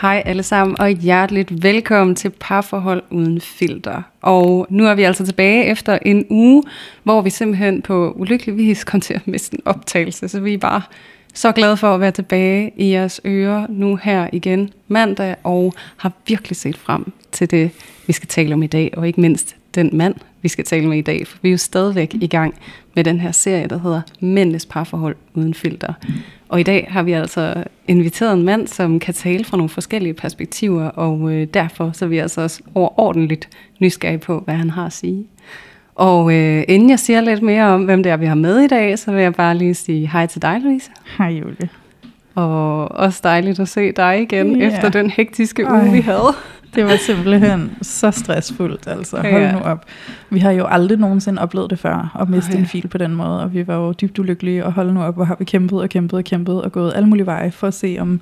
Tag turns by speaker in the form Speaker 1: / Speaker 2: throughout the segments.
Speaker 1: Hej alle sammen, og hjerteligt velkommen til Parforhold Uden Filter. Og nu er vi altså tilbage efter en uge, hvor vi simpelthen på ulykkelig vis kom til at miste en optagelse. Så vi er bare så glade for at være tilbage i jeres ører nu her igen mandag, og har virkelig set frem til det, vi skal tale om i dag, og ikke mindst den mand, vi skal tale med i dag, for vi er jo stadigvæk i gang med den her serie, der hedder Mændenes Parforhold Uden Filter. Og i dag har vi altså inviteret en mand, som kan tale fra nogle forskellige perspektiver, og øh, derfor så er vi altså også overordentligt nysgerrige på, hvad han har at sige. Og øh, inden jeg siger lidt mere om, hvem det er, vi har med i dag, så vil jeg bare lige sige hej til dig, Louise.
Speaker 2: Hej Julie.
Speaker 1: Og også dejligt at se dig igen, yeah. efter den hektiske uge,
Speaker 2: Ej.
Speaker 1: vi havde.
Speaker 2: Det var simpelthen så stressfuldt, altså. Hold
Speaker 1: Ja.
Speaker 2: nu op. Vi har jo aldrig nogensinde oplevet det før, at miste
Speaker 1: Ej.
Speaker 2: en fil på den måde, og vi var jo dybt ulykkelige, og hold nu op, hvor har vi kæmpet og kæmpet og kæmpet, og gået alle mulige veje for at se, om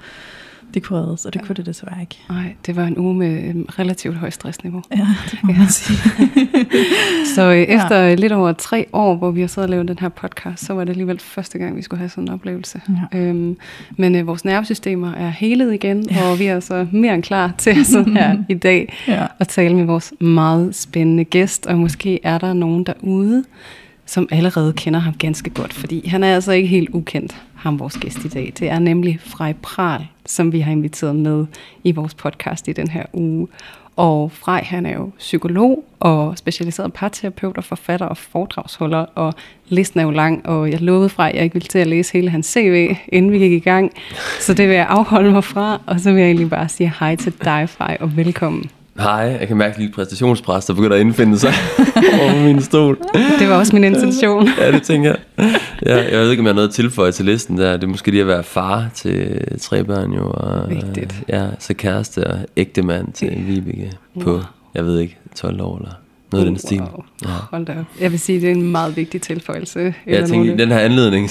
Speaker 2: det kunne reddes, og det kunne det desværre ikke.
Speaker 1: Nej, det var en uge med et relativt højt stressniveau.
Speaker 2: Ja, det må man sige.
Speaker 1: Så øh, efter ja. lidt over tre år, hvor vi har siddet og lavet den her podcast, så var det alligevel første gang, vi skulle have sådan en oplevelse.
Speaker 2: Ja.
Speaker 1: Øhm, men øh, vores nervesystemer er helet igen,
Speaker 2: Ja.
Speaker 1: ja. og vi er så mere end klar til at sidde her i dag
Speaker 2: Ja.
Speaker 1: og tale med vores meget spændende gæst. Og måske er der nogen derude, som allerede kender ham ganske godt, fordi han er altså ikke helt ukendt, ham vores gæst i dag. Det er nemlig Frej Pral, som vi har inviteret med i vores podcast i den her uge. Og Frej, han er jo psykolog og specialiseret parterapeut og forfatter og foredragsholder, og listen er jo lang, og jeg lovede Frej, at jeg ikke ville til at læse hele hans CV, inden vi gik i gang. Så det vil jeg afholde mig fra, og så vil jeg egentlig bare sige hej til dig, Frej, og velkommen.
Speaker 3: Hej, jeg kan mærke lidt præstationspres, der begynder at indfinde sig over min stol.
Speaker 1: Det var også min intention.
Speaker 3: Ja, det tænker jeg. Ja, jeg ved ikke, om jeg har noget at tilføje til listen der. Det er måske lige at være far til tre børn jo. Og,
Speaker 1: Vigtigt.
Speaker 3: Ja, så kæreste og ægte mand til Vibeke på, jeg ved ikke, 12 år eller noget af den stil.
Speaker 1: Wow.
Speaker 3: Ja.
Speaker 1: Hold da. Jeg vil sige, det er en meget vigtig tilføjelse.
Speaker 3: Jeg
Speaker 1: Eller
Speaker 3: tænker, i den her anledning,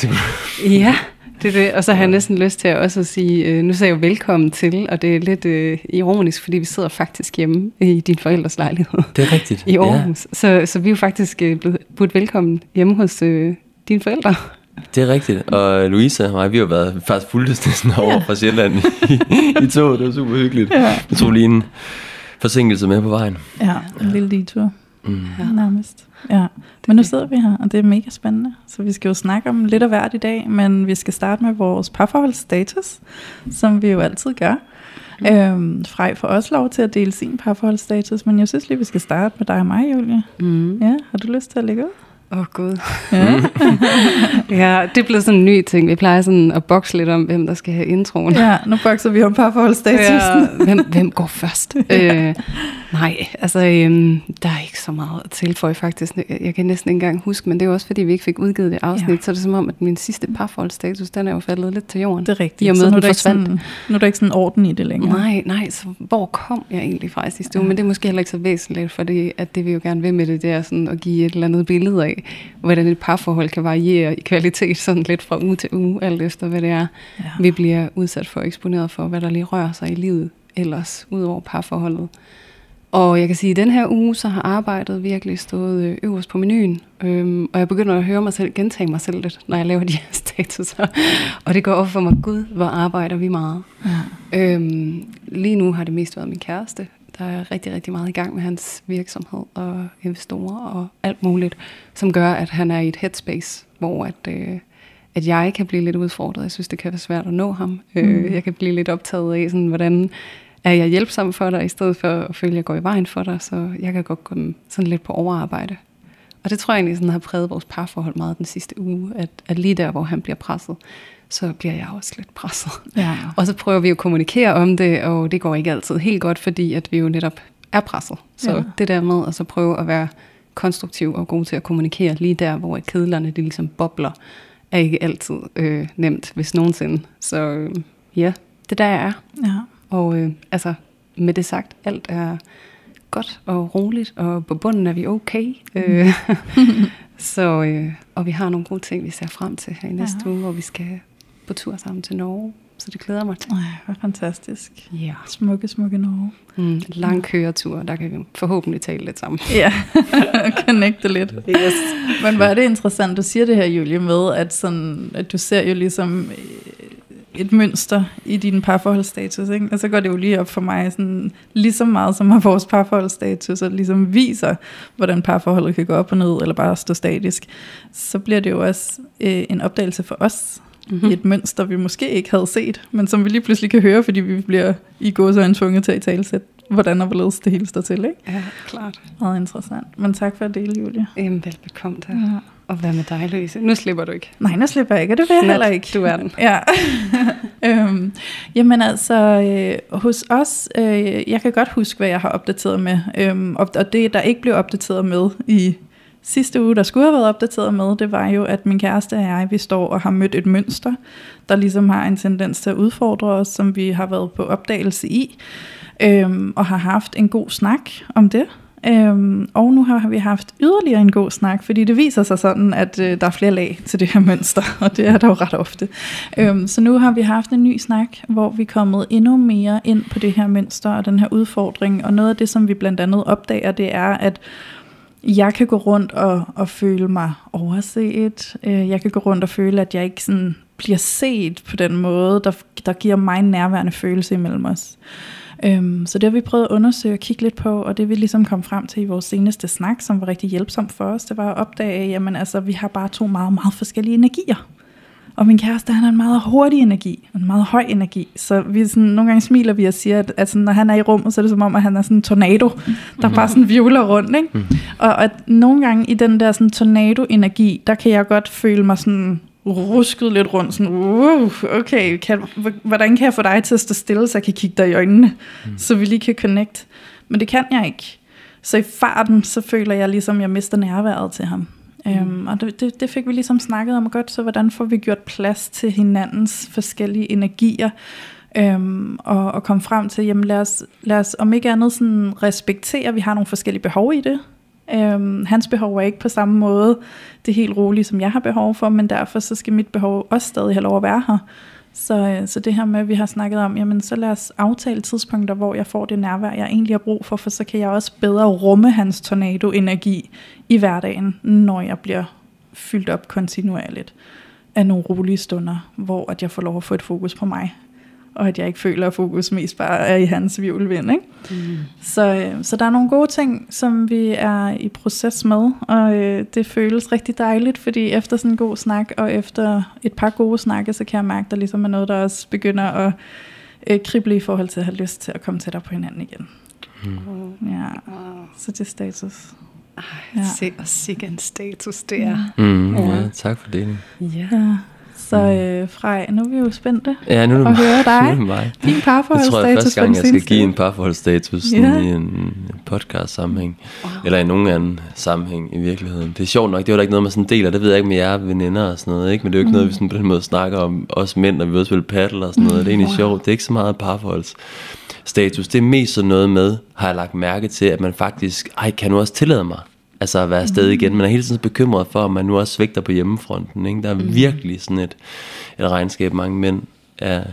Speaker 1: Ja, det er det. Og så har jeg næsten lyst til at også at sige, øh, nu sagde jeg jo velkommen til, og det er lidt øh, ironisk, fordi vi sidder faktisk hjemme i din forældres lejlighed
Speaker 3: det er rigtigt.
Speaker 1: i Aarhus. Så, så vi er jo faktisk øh, blevet budt velkommen hjemme hos øh, dine forældre.
Speaker 3: Ja, det er rigtigt. Og Louise og mig, vi har været faktisk fuldt næsten over fra Sjælland i, i toget. Det var super hyggeligt.
Speaker 2: Ja.
Speaker 3: Jeg tog lige en forsinkelse med på vejen.
Speaker 2: Ja, en lille detur.
Speaker 3: Mm.
Speaker 2: Ja. Nærmest. Ja. Men nu sidder vi her, og det er mega spændende. Så vi skal jo snakke om lidt af hvert i dag, men vi skal starte med vores parforholdsstatus, som vi jo altid gør. Mm. Øhm, Frej får også lov til at dele sin parforholdsstatus, men jeg synes lige, vi skal starte med dig og mig, Julie.
Speaker 1: Mm.
Speaker 2: Ja, har du lyst til at lægge ud?
Speaker 1: Åh oh, gud.
Speaker 2: Ja.
Speaker 1: Ja, det blevet sådan en ny ting. Vi plejer sådan at bokse lidt om, hvem der skal have introen.
Speaker 2: ja, nu bokser vi om parforholdsstatusen.
Speaker 1: Ja, hvem, hvem går først? øh, nej, altså øhm, der er ikke så meget at tilføje faktisk. Jeg kan næsten ikke engang huske, men det er også fordi, vi ikke fik udgivet det afsnit,
Speaker 2: Ja.
Speaker 1: ja. så er det som om, at min sidste parforholdsstatus, den er jo faldet lidt til jorden.
Speaker 2: Det er rigtigt.
Speaker 1: I og med,
Speaker 2: så nu er, der sådan, nu er der ikke sådan orden i det længere.
Speaker 1: Nej, nej, så hvor kom jeg egentlig fra sidste uge?
Speaker 2: Ja.
Speaker 1: Men det er måske heller ikke så væsentligt, for det, at det vi jo gerne vil med det, det er sådan at give et eller andet billede af, hvordan et parforhold kan variere i kvalitet sådan lidt fra uge til uge, alt efter hvad det er,
Speaker 2: Ja.
Speaker 1: vi bliver udsat for og eksponeret for, hvad der lige rører sig i livet ellers, ud over parforholdet. Og jeg kan sige, at den her uge, så har arbejdet virkelig stået øh, øverst på menuen. Øhm, og jeg begynder at høre mig selv, gentage mig selv lidt, når jeg laver de her statuser. Og det går op for mig, gud, hvor arbejder vi meget.
Speaker 2: Ja.
Speaker 1: Øhm, lige nu har det mest været min kæreste, der er rigtig, rigtig meget i gang med hans virksomhed og investorer og alt muligt, som gør, at han er i et headspace, hvor at, øh, at jeg kan blive lidt udfordret. Jeg synes, det kan være svært at nå ham. Mm. Øh, jeg kan blive lidt optaget af, sådan, hvordan er jeg hjælpsom for dig, i stedet for at føle, at jeg går i vejen for dig, så jeg kan godt gå sådan lidt på overarbejde. Og det tror jeg egentlig sådan har præget vores parforhold meget den sidste uge, at, at lige der, hvor han bliver presset, så bliver jeg også lidt presset.
Speaker 2: Ja.
Speaker 1: Og så prøver vi at kommunikere om det, og det går ikke altid helt godt, fordi at vi jo netop er presset. Så
Speaker 2: Ja.
Speaker 1: det der med at så prøve at være konstruktiv og god til at kommunikere lige der, hvor kedlerne de ligesom bobler, er ikke altid øh, nemt, hvis nogensinde. Så øh, ja, det er der, jeg er.
Speaker 2: Ja.
Speaker 1: Og øh, altså, med det sagt, alt er godt og roligt, og på bunden er vi okay. Øh, så, øh, og vi har nogle gode ting, vi ser frem til her i næste
Speaker 2: Ja.
Speaker 1: uge, hvor vi skal på tur sammen til Norge. Så det glæder mig til.
Speaker 2: Ej, hvor fantastisk.
Speaker 1: Ja.
Speaker 2: Smukke, smukke Norge.
Speaker 1: Mm, lang køretur, der kan vi forhåbentlig tale lidt sammen.
Speaker 2: Ja, connecte lidt.
Speaker 1: Yes.
Speaker 2: Men hvor er det interessant, du siger det her, Julie, med, at, sådan, at du ser jo ligesom øh, et mønster i din parforholdsstatus, ikke? Og så går det jo lige op for mig, sådan, lige så meget som har vores parforholdsstatus, og ligesom viser, hvordan parforholdet kan gå op og ned, eller bare stå statisk, så bliver det jo også øh, en opdagelse for os, mm-hmm. i et mønster, vi måske ikke havde set, men som vi lige pludselig kan høre, fordi vi bliver i gåsøjne tvunget til at talsætte, hvordan og hvorledes det hele står til, ikke?
Speaker 1: Ja, klart.
Speaker 2: Meget interessant. Men tak for at dele, Julie.
Speaker 1: Jamen, velbekomme til.
Speaker 2: Ja.
Speaker 1: Og hvad med dig, Louise? Nu slipper du ikke.
Speaker 2: Nej, nu slipper jeg ikke, og det vil jeg
Speaker 1: Nat,
Speaker 2: heller ikke.
Speaker 1: du er den.
Speaker 2: Ja. øhm, jamen altså, øh, hos os, øh, jeg kan godt huske, hvad jeg har opdateret med, øhm, og, og det, der ikke blev opdateret med i sidste uge, der skulle have været opdateret med, det var jo, at min kæreste og jeg, vi står og har mødt et mønster, der ligesom har en tendens til at udfordre os, som vi har været på opdagelse i, øhm, og har haft en god snak om det. Øhm, og nu har vi haft yderligere en god snak, fordi det viser sig sådan, at øh, der er flere lag til det her mønster, og det er der jo ret ofte. Øhm, så nu har vi haft en ny snak, hvor vi er kommet endnu mere ind på det her mønster og den her udfordring, og noget af det, som vi blandt andet opdager, det er, at jeg kan gå rundt og, og føle mig overset. Øh, Jeg kan gå rundt og føle, at jeg ikke sådan bliver set på den måde, der, der giver mig en nærværende følelse imellem os. Øhm, så det har vi prøvet at undersøge og kigge lidt på, og det vi ligesom kom frem til i vores seneste snak, som var rigtig hjælpsomt for os, det var at opdage, jamen altså, vi har bare to meget, meget forskellige energier. Og min kæreste, han har en meget hurtig energi, en meget høj energi. Så vi sådan, nogle gange smiler vi og siger, at, at sådan, når han er i rummet, så er det som om, at han er sådan en tornado, der bare sådan vivler rundt. Ikke? Mm. Og at nogle gange i den der sådan tornado-energi, der kan jeg godt føle mig sådan rusket lidt rundt, sådan, uh, okay, kan, hvordan kan jeg få dig til at stå stille, så jeg kan kigge dig i øjnene, mm. så vi lige kan connect. Men det kan jeg ikke. Så i farten, så føler jeg ligesom, jeg mister nærværet til ham. Mm. Øhm, og det, det, det fik vi ligesom snakket om godt, så hvordan får vi gjort plads til hinandens forskellige energier, øhm, og, og komme frem til, jamen lad os, lad os om ikke andet sådan respektere, at vi har nogle forskellige behov i det. Øhm, hans behov er ikke på samme måde det helt rolige, som jeg har behov for, men derfor så skal mit behov også stadig have lov at være her. Så, øh, så det her med, at vi har snakket om, jamen så lad os aftale tidspunkter, hvor jeg får det nærvær, jeg egentlig har brug for, for så kan jeg også bedre rumme hans tornado-energi i hverdagen, når jeg bliver fyldt op kontinuerligt af nogle rolige stunder, hvor at jeg får lov at få et fokus på mig, og at jeg ikke føler, at fokus mest bare er i hans vivlvind. Ikke?
Speaker 1: Mm.
Speaker 2: Så, øh, så der er nogle gode ting, som vi er i proces med, og øh, det føles rigtig dejligt, fordi efter sådan en god snak, og efter et par gode snakke, så kan jeg mærke, at der ligesom er noget, der også begynder at øh, krible i forhold til at have lyst til at komme tættere på hinanden igen.
Speaker 1: Mm.
Speaker 2: Ja,
Speaker 1: Wow.
Speaker 2: så det er status.
Speaker 1: Ej,
Speaker 2: Ja.
Speaker 1: se og sikke en status det er.
Speaker 3: Mm,
Speaker 2: Ja.
Speaker 3: ja. tak for det.
Speaker 1: Ja.
Speaker 2: Så øh, Frej, nu er vi jo spændte
Speaker 3: Ja, nu er det
Speaker 2: at
Speaker 3: mig.
Speaker 2: høre
Speaker 3: Nu er
Speaker 2: dig.
Speaker 3: det.
Speaker 2: Din
Speaker 3: Jeg tror, jeg
Speaker 2: parforholdsstatus
Speaker 3: første gang, jeg skal give en parforholdsstatus
Speaker 2: Ja.
Speaker 3: i en podcast-sammenhæng.
Speaker 1: Wow.
Speaker 3: Eller i nogen anden sammenhæng i virkeligheden. Det er sjovt nok, det var der ikke noget, man sådan deler. Det ved jeg ikke med jer veninder og sådan noget. Ikke? Men det er jo ikke mm. noget, vi sådan på den måde snakker om. Os mænd, når vi også spiller paddle og sådan noget. Det er egentlig
Speaker 1: Wow.
Speaker 3: sjovt. Det er ikke så meget parforholdsstatus. Det er mest sådan noget med, har jeg lagt mærke til, at man faktisk, ej, kan nu også tillade mig Altså at være afsted igen. Man er hele tiden bekymret for, om man nu også svigter på hjemmefronten. Ikke? Der er mm. virkelig sådan et, et regnskab, mange mænd er,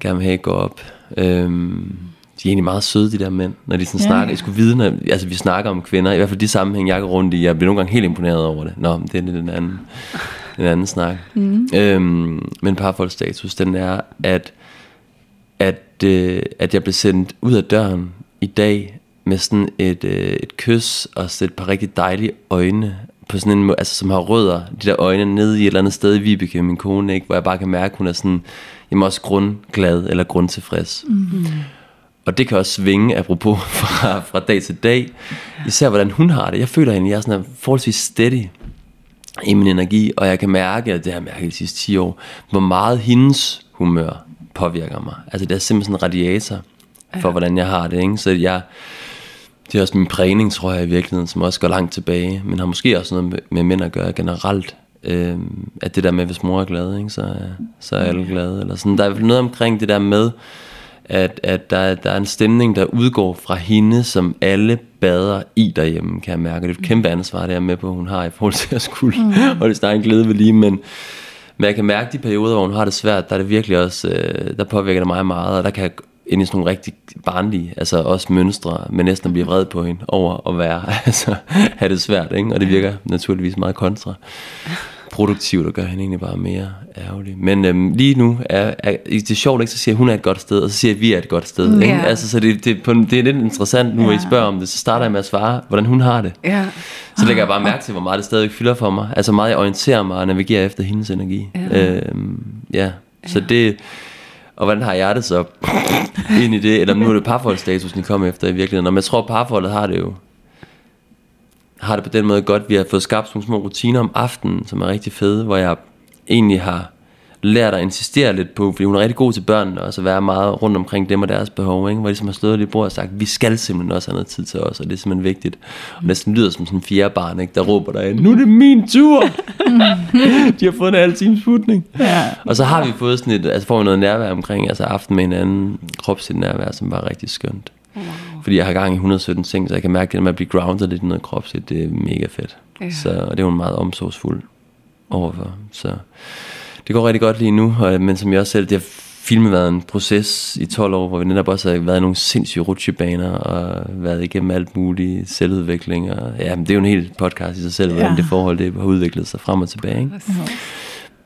Speaker 3: gerne vil have går op. Øhm, de er egentlig meget søde, de der mænd, når de sådan
Speaker 2: Ja.
Speaker 3: ja. snakker. Jeg skulle vide, når, altså vi snakker om kvinder, i hvert fald de sammenhæng, jeg går rundt i, jeg bliver nogle gange helt imponeret over det. Nå, det er lidt en anden, en anden snak. Mm. Øhm, men parforholdsstatus, den er, at, at, øh, at jeg blev sendt ud af døren i dag med sådan et, øh, et kys og så et par rigtig dejlige øjne på sådan en måde, altså som har rødder, de der øjne nede i et eller andet sted i Vibeke, min kone, ikke? hvor jeg bare kan mærke, at hun er sådan, jamen også grundglad eller grundtilfreds. Mm. Og det kan også svinge, apropos fra, fra dag til dag, især hvordan hun har det. Jeg føler at jeg er sådan forholdsvis steady i min energi, og jeg kan mærke, at det har jeg mærket de sidste 10 år, hvor meget hendes humør påvirker mig. Altså det er simpelthen sådan en radiator for, hvordan jeg har det. Ikke? Så jeg, det er også min prægning, tror jeg i virkeligheden, som også går langt tilbage, men har måske også noget med, med mænd at gøre generelt. Øh, at det der med, hvis mor er glad, ikke, så, så er alle glade. Eller sådan. Der er noget omkring det der med, at, at der, der er en stemning, der udgår fra hende, som alle bader i derhjemme, kan jeg mærke. Det er et kæmpe ansvar, det er med på, hun har i forhold til at skulle mm. og det er en glæde ved lige, men, men jeg kan mærke de perioder, hvor hun har det svært, der er det virkelig også, øh, der påvirker det mig meget, og der kan jeg ind i sådan nogle rigtig barnlige, altså også mønstre, men næsten blive vred på hende over at være, altså have det svært, ikke? og det virker naturligvis meget kontra produktivt og gør hende egentlig bare mere ærgerlig. Men øhm, lige nu er, er, det er sjovt, ikke? så siger hun er et godt sted, og så siger vi er et godt sted. Ikke? Yeah. Altså, så det, det, på, det er lidt interessant nu, yeah. at I spørger om det, så starter jeg med at svare, hvordan hun har det. Yeah. Så lægger jeg bare mærke til, hvor meget det stadig fylder for mig. Altså meget jeg orienterer mig og navigerer efter hendes energi. Yeah. Øhm, ja, så det... Og hvordan har jeg det så ind i det? Eller nu er det parforholdsstatusen, I kommer efter i virkeligheden. Og jeg tror, parforholdet har det jo har det på den måde godt. Vi har fået skabt nogle små rutiner om aftenen, som er rigtig fede, hvor jeg egentlig har lært at insistere lidt på, fordi hun er rigtig god til børnene, og så være meget rundt omkring dem og deres behov, ikke? hvor de som har stået lidt bord og sagt, vi skal simpelthen også have noget tid til os, og det er simpelthen vigtigt. Og næsten lyder som sådan en fjerde barn, ikke? der råber der nu er det min tur! de har fået en halv times futning. Ja. Og så har vi fået sådan et, altså får vi noget nærvær omkring, altså aften med hinanden, kropsligt nærvær, som var rigtig skønt. Wow. Fordi jeg har gang i 117 ting, så jeg kan mærke det med at blive grounded lidt i noget kropsligt, det er mega fedt. Ja. Så og det er hun meget omsorgsfuld overfor. Så det går rigtig godt lige nu, og, men som jeg også selv, det har filmet været en proces i 12 år, hvor vi netop også har været i nogle sindssyge rutsjebaner, og været igennem alt muligt selvudvikling, og ja, men det er jo en helt podcast i sig selv, ja. hvordan det forhold det har udviklet sig frem og tilbage. Ikke?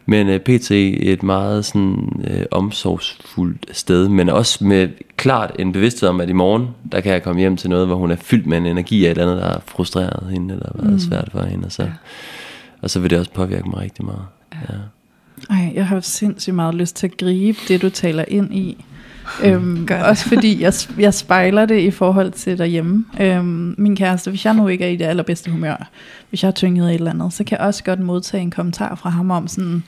Speaker 3: Men uh, øh, PT et meget sådan uh, omsorgsfuldt sted, men også med klart en bevidsthed om, at i morgen, der kan jeg komme hjem til noget, hvor hun er fyldt med en energi af et eller andet, der har frustreret hende, eller været mm. svært for hende, og så, ja. og så vil det også påvirke mig rigtig meget. Ja. ja.
Speaker 2: Ej, jeg har sindssygt meget lyst til at gribe det, du taler ind i. Øhm, også fordi jeg, jeg spejler det i forhold til derhjemme. Øhm, min kæreste, hvis jeg nu ikke er i det allerbedste humør, hvis jeg er tynget et eller andet, så kan jeg også godt modtage en kommentar fra ham om sådan,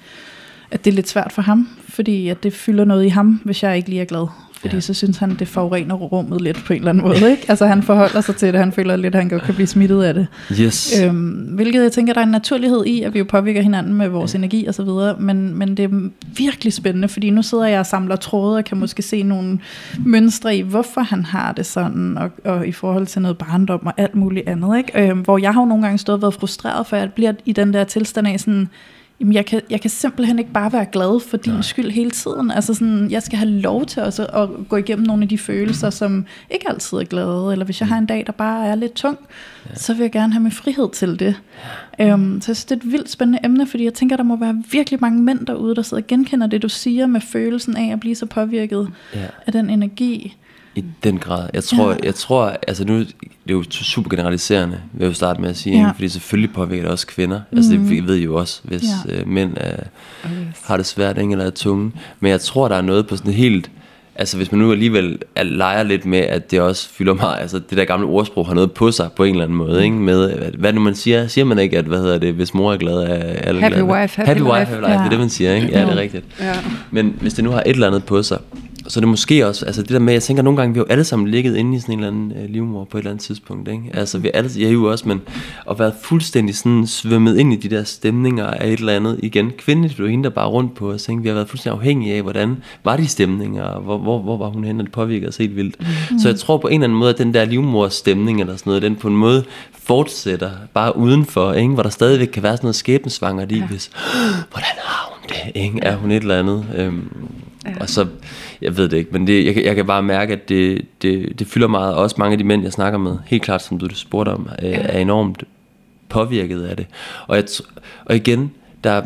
Speaker 2: at det er lidt svært for ham, fordi at det fylder noget i ham, hvis jeg ikke lige er glad fordi ja. så synes han, det forurener rummet lidt på en eller anden måde. Ikke? Altså han forholder sig til det, han føler lidt, at han godt kan blive smittet af det.
Speaker 3: Yes.
Speaker 2: Øhm, hvilket jeg tænker, der er en naturlighed i, at vi jo påvirker hinanden med vores ja. energi og så videre, men, men det er virkelig spændende, fordi nu sidder jeg og samler tråde og kan måske se nogle mønstre i, hvorfor han har det sådan, og, og i forhold til noget barndom og alt muligt andet. Ikke? Øhm, hvor jeg har jo nogle gange stået og været frustreret, for jeg bliver i den der tilstand af sådan, jamen jeg kan, jeg kan simpelthen ikke bare være glad for din Nej. skyld hele tiden. Altså sådan, jeg skal have lov til også at gå igennem nogle af de følelser, som ikke altid er glade. Eller hvis jeg har en dag, der bare er lidt tung, ja. så vil jeg gerne have min frihed til det. Ja. Um, så jeg synes, det er et vildt spændende emne, fordi jeg tænker, der må være virkelig mange mænd derude, der sidder og genkender det, du siger med følelsen af at blive så påvirket ja. af den energi.
Speaker 3: I den grad. Jeg tror, ja. jeg tror altså nu, det er jo super generaliserende, vil jeg jo starte med at sige, ja. fordi selvfølgelig påvirker det også kvinder. Mm. Altså det mhm. ved I jo også, hvis ja. øh, mænd er, yes. har det svært, ikke, eller er tunge. Men jeg tror, der er noget på sådan helt, altså hvis man nu alligevel er, leger lidt med, at det også fylder meget, altså det der gamle ordsprog har noget på sig på en eller anden måde, ikke? Med, hvad nu man siger, siger man ikke, at hvad hedder det, hvis mor er glad, er alle
Speaker 1: happy
Speaker 3: glade.
Speaker 1: Wife, happy,
Speaker 3: happy wife, happy life, ja. det er det, man siger, ikke? Ja, det er rigtigt. Ja. Men hvis det nu har et eller andet på sig, så det måske også, altså det der med, jeg tænker nogle gange, vi har jo alle sammen ligget inde i sådan en eller anden øh, livmor på et eller andet tidspunkt, ikke? Altså vi alle, jeg er jo også, men at være fuldstændig sådan svømmet ind i de der stemninger af et eller andet igen. Kvinden blev hende der bare rundt på os, ikke? Vi har været fuldstændig afhængige af, hvordan var de stemninger, hvor, hvor, hvor var hun henne, og det påvirkede os helt vildt. Mm. Så jeg tror på en eller anden måde, at den der livmor stemning eller sådan noget, den på en måde fortsætter bare udenfor, ikke? hvor der stadigvæk kan være sådan noget skæbensvanger i, ja. hvis, hvordan har hun det, ikke? er hun et eller andet? Øhm, ja. Og så, jeg ved det ikke, men det, jeg, jeg kan bare mærke, at det, det, det fylder meget, også mange af de mænd, jeg snakker med, helt klart, som du spurgte om, er, ja. er enormt påvirket af det. Og, jeg, og igen, der,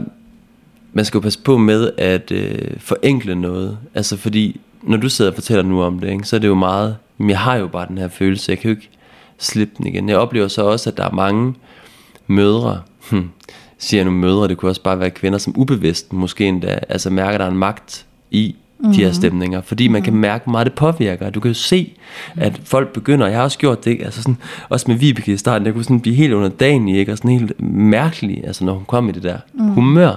Speaker 3: man skal jo passe på med at øh, forenkle noget, altså fordi, når du sidder og fortæller nu om det, ikke, så er det jo meget, men jeg har jo bare den her følelse, jeg kan jo ikke slippe den igen. Jeg oplever så også, at der er mange mødre, hm, siger jeg nu mødre, det kunne også bare være kvinder, som ubevidst måske endda, altså mærker, at der er en magt i mm-hmm. de her mhm. stemninger, fordi man kan mhm. mærke, hvor meget det påvirker. Du kan jo se, at folk begynder, jeg har også gjort det, altså sådan, også med Vibeke i starten, jeg kunne sådan blive helt under dagen i, ikke? og sådan helt mærkelig, altså når hun kom i det der mm. humør.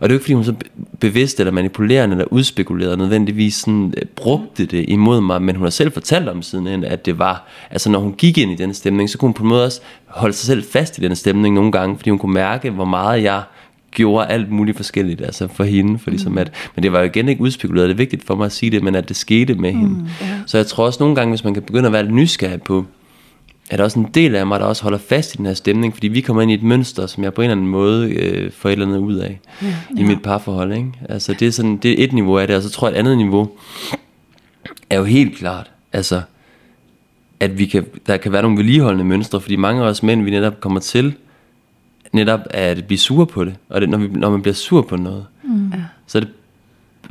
Speaker 3: Og det er jo ikke, fordi hun så bevidst eller manipulerende eller udspekuleret nødvendigvis sådan, øh, brugte det imod mig, men hun har selv fortalt om siden, at det var, altså når hun gik ind i den stemning, så kunne hun på en måde også holde sig selv fast i den stemning nogle gange, fordi hun kunne mærke, hvor meget jeg gjorde alt muligt forskelligt altså for hende, for ligesom at, men det var jo igen ikke udspekuleret, det er vigtigt for mig at sige det, men at det skete med hende. Mm, yeah. Så jeg tror også nogle gange, hvis man kan begynde at være lidt nysgerrig på, er der også en del af mig, der også holder fast i den her stemning, fordi vi kommer ind i et mønster, som jeg på en eller anden måde øh, får et eller andet ud af ja, i mit parforhold. Ikke? Altså det er, sådan, det er et niveau af det, og så tror jeg et andet niveau er jo helt klart, altså at vi kan, der kan være nogle vedligeholdende mønstre, fordi mange af os mænd, vi netop kommer til, netop at blive sure på det. Og det, når, vi, når man bliver sur på noget, mm. så det,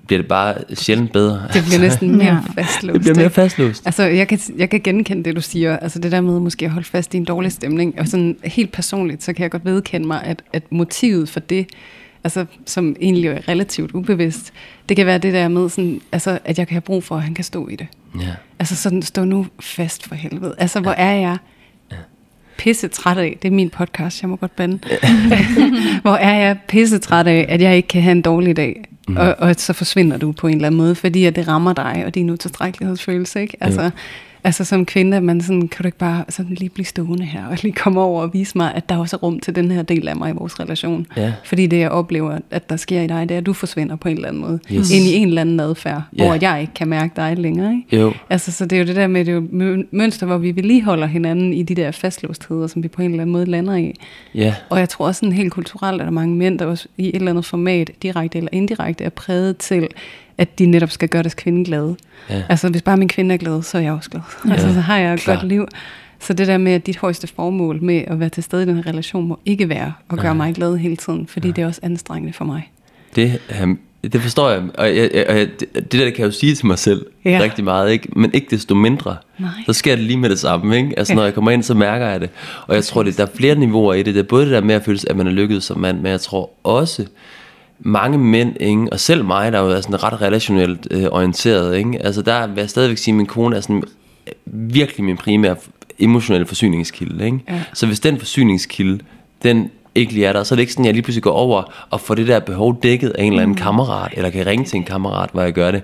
Speaker 3: bliver det bare sjældent bedre.
Speaker 1: Det bliver næsten mere fastlåst.
Speaker 3: Det bliver mere fastlåst.
Speaker 1: Altså, jeg kan, jeg kan genkende det, du siger. Altså det der med måske at holde fast i en dårlig stemning. Og sådan helt personligt, så kan jeg godt vedkende mig, at, at motivet for det, altså, som egentlig er relativt ubevidst, det kan være det der med, sådan, altså, at jeg kan have brug for, at han kan stå i det. Ja. Altså sådan, stå nu fast for helvede. Altså, hvor er jeg pisse træt af, det er min podcast, jeg må godt bande, hvor er jeg pisse træt af, at jeg ikke kan have en dårlig dag, mm. og, og så forsvinder du på en eller anden måde, fordi at det rammer dig, og din utilstrækkelighedsfølelse, ikke? Altså, ja. Altså som kvinde, man sådan, kan du ikke bare sådan lige blive stående her, og lige komme over og vise mig, at der også er rum til den her del af mig i vores relation. Ja. Fordi det, jeg oplever, at der sker i dig, det er, at du forsvinder på en eller anden måde. Yes. Ind i en eller anden adfærd, ja. hvor jeg ikke kan mærke dig længere. Ikke? Jo. Altså, så det er jo det der med, det jo mønster, hvor vi vedligeholder hinanden i de der fastlåstheder, som vi på en eller anden måde lander i. Ja. Og jeg tror også sådan helt kulturelt, at der er mange mænd, der også i et eller andet format, direkte eller indirekte, er præget til, at de netop skal gøre deres kvinde glade. Ja. Altså hvis bare min kvinde er glad, så er jeg også glad. Ja. Altså så har jeg et Klar. godt liv. Så det der med, at dit højeste formål med at være til stede i den her relation, må ikke være at gøre ja. mig glad hele tiden, fordi ja. det er også anstrengende for mig.
Speaker 3: Det, um, det forstår jeg, og, jeg, jeg, jeg, det, der kan jeg jo sige til mig selv ja. rigtig meget, ikke? men ikke desto mindre. Nej. Så sker det lige med det samme. Ikke? Altså ja. når jeg kommer ind, så mærker jeg det. Og jeg tror, det, der er flere niveauer i det. Det er både det der med at føle, at man er lykkedes som mand, men jeg tror også, mange mænd, ikke? og selv mig, der jo er sådan ret relationelt øh, orienteret, ikke? altså der vil jeg stadigvæk sige, at min kone er sådan øh, virkelig min primære emotionelle forsyningskilde. Ikke? Ja. Så hvis den forsyningskilde, den ikke lige er der, så er det ikke sådan, at jeg lige pludselig går over og får det der behov dækket af en eller anden mm. kammerat, eller kan ringe til en kammerat, hvor jeg gør det.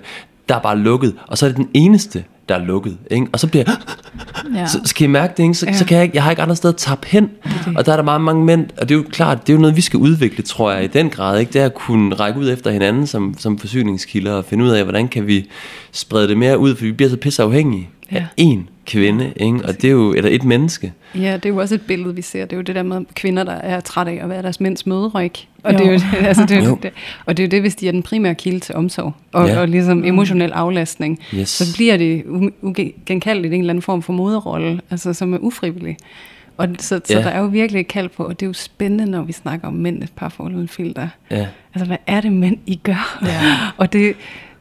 Speaker 3: Der er bare lukket, og så er det den eneste, der er lukket. Ikke? Og så bliver jeg, ja. så, så kan I mærke det, ikke? Så, ja. så kan jeg, jeg har ikke andre steder at tabe hen. Okay. Og der er der meget mange mænd, og det er jo klart, det er jo noget, vi skal udvikle, tror jeg, i den grad. Ikke? Det er at kunne række ud efter hinanden som, som forsyningskilder, og finde ud af, hvordan kan vi sprede det mere ud, for vi bliver så pisse afhængige ja. af én kvinde, ikke? og det er jo eller et menneske.
Speaker 1: Ja, det er jo også et billede, vi ser. Det er jo det der med kvinder, der er trætte af at være deres mænds mødre, ikke? Og, jo. det er jo, altså, det, er jo. det, og det er jo det, hvis de er den primære kilde til omsorg, og, ja. og ligesom emotionel aflastning, yes. så bliver det ugenkaldeligt en eller anden form for moderrolle, altså som er ufrivillig. Og så, så ja. der er jo virkelig et kald på, og det er jo spændende, når vi snakker om mændenes parforhold uden filter. Ja. Altså, hvad er det mænd, I gør? Ja. og det,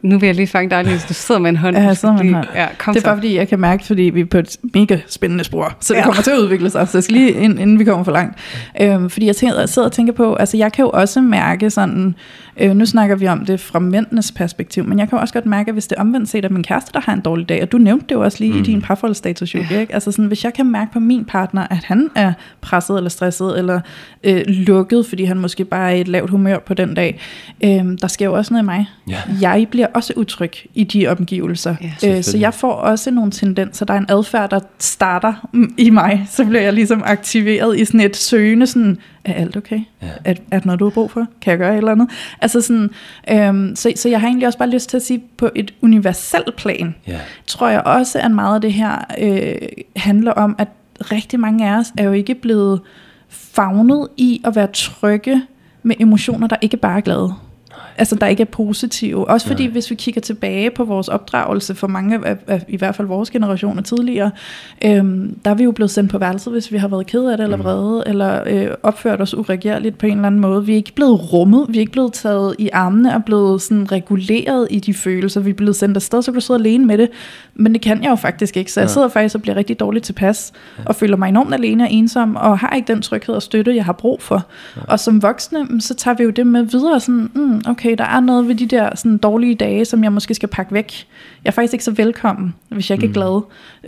Speaker 1: nu vil jeg lige fange dig, hvis du sidder med en hånd.
Speaker 2: Ja, jeg sidder
Speaker 1: med
Speaker 2: en hånd. Ja, kom det er så. bare fordi, jeg kan mærke, fordi vi er på et mega spændende spor, så det ja. kommer til at udvikle sig. Så jeg skal lige, inden vi kommer for langt. Øhm, fordi jeg, tænker, jeg sidder og tænker på, altså jeg kan jo også mærke sådan, Øh, nu snakker vi om det fra mændenes perspektiv, men jeg kan også godt mærke, at hvis det er omvendt set af min kæreste, der har en dårlig dag, og du nævnte det jo også lige mm. i din parforholdsstatus, ja. ikke? Altså sådan, hvis jeg kan mærke på min partner, at han er presset eller stresset eller øh, lukket, fordi han måske bare er i et lavt humør på den dag, øh, der sker jo også noget i mig. Ja. Jeg bliver også utryg i de omgivelser. Ja, øh, så jeg får også nogle tendenser. Der er en adfærd, der starter i mig, så bliver jeg ligesom aktiveret i sådan et søgende sådan, er alt okay? Ja. Er, er det noget, du har brug for? Kan jeg gøre et eller andet? Altså sådan, øhm, så, så jeg har egentlig også bare lyst til at sige, på et universelt plan, ja. tror jeg også, at meget af det her øh, handler om, at rigtig mange af os er jo ikke blevet fagnet i at være trygge med emotioner, der ikke bare er glade altså der ikke er positive. Også fordi, Nej. hvis vi kigger tilbage på vores opdragelse for mange af, af i hvert fald vores generationer tidligere, øhm, der er vi jo blevet sendt på værelset, hvis vi har været ked af det, eller mm. vrede, eller øh, opført os uregerligt på en eller anden måde. Vi er ikke blevet rummet, vi er ikke blevet taget i armene og blevet sådan reguleret i de følelser. Vi er blevet sendt afsted, så kan du sidde alene med det. Men det kan jeg jo faktisk ikke, så jeg sidder faktisk og bliver rigtig dårligt tilpas, ja. og føler mig enormt alene og ensom, og har ikke den tryghed og støtte, jeg har brug for. Ja. Og som voksne, så tager vi jo det med videre, sådan, mm, okay, okay, der er noget ved de der sådan, dårlige dage, som jeg måske skal pakke væk. Jeg er faktisk ikke så velkommen, hvis jeg ikke mm. er glad.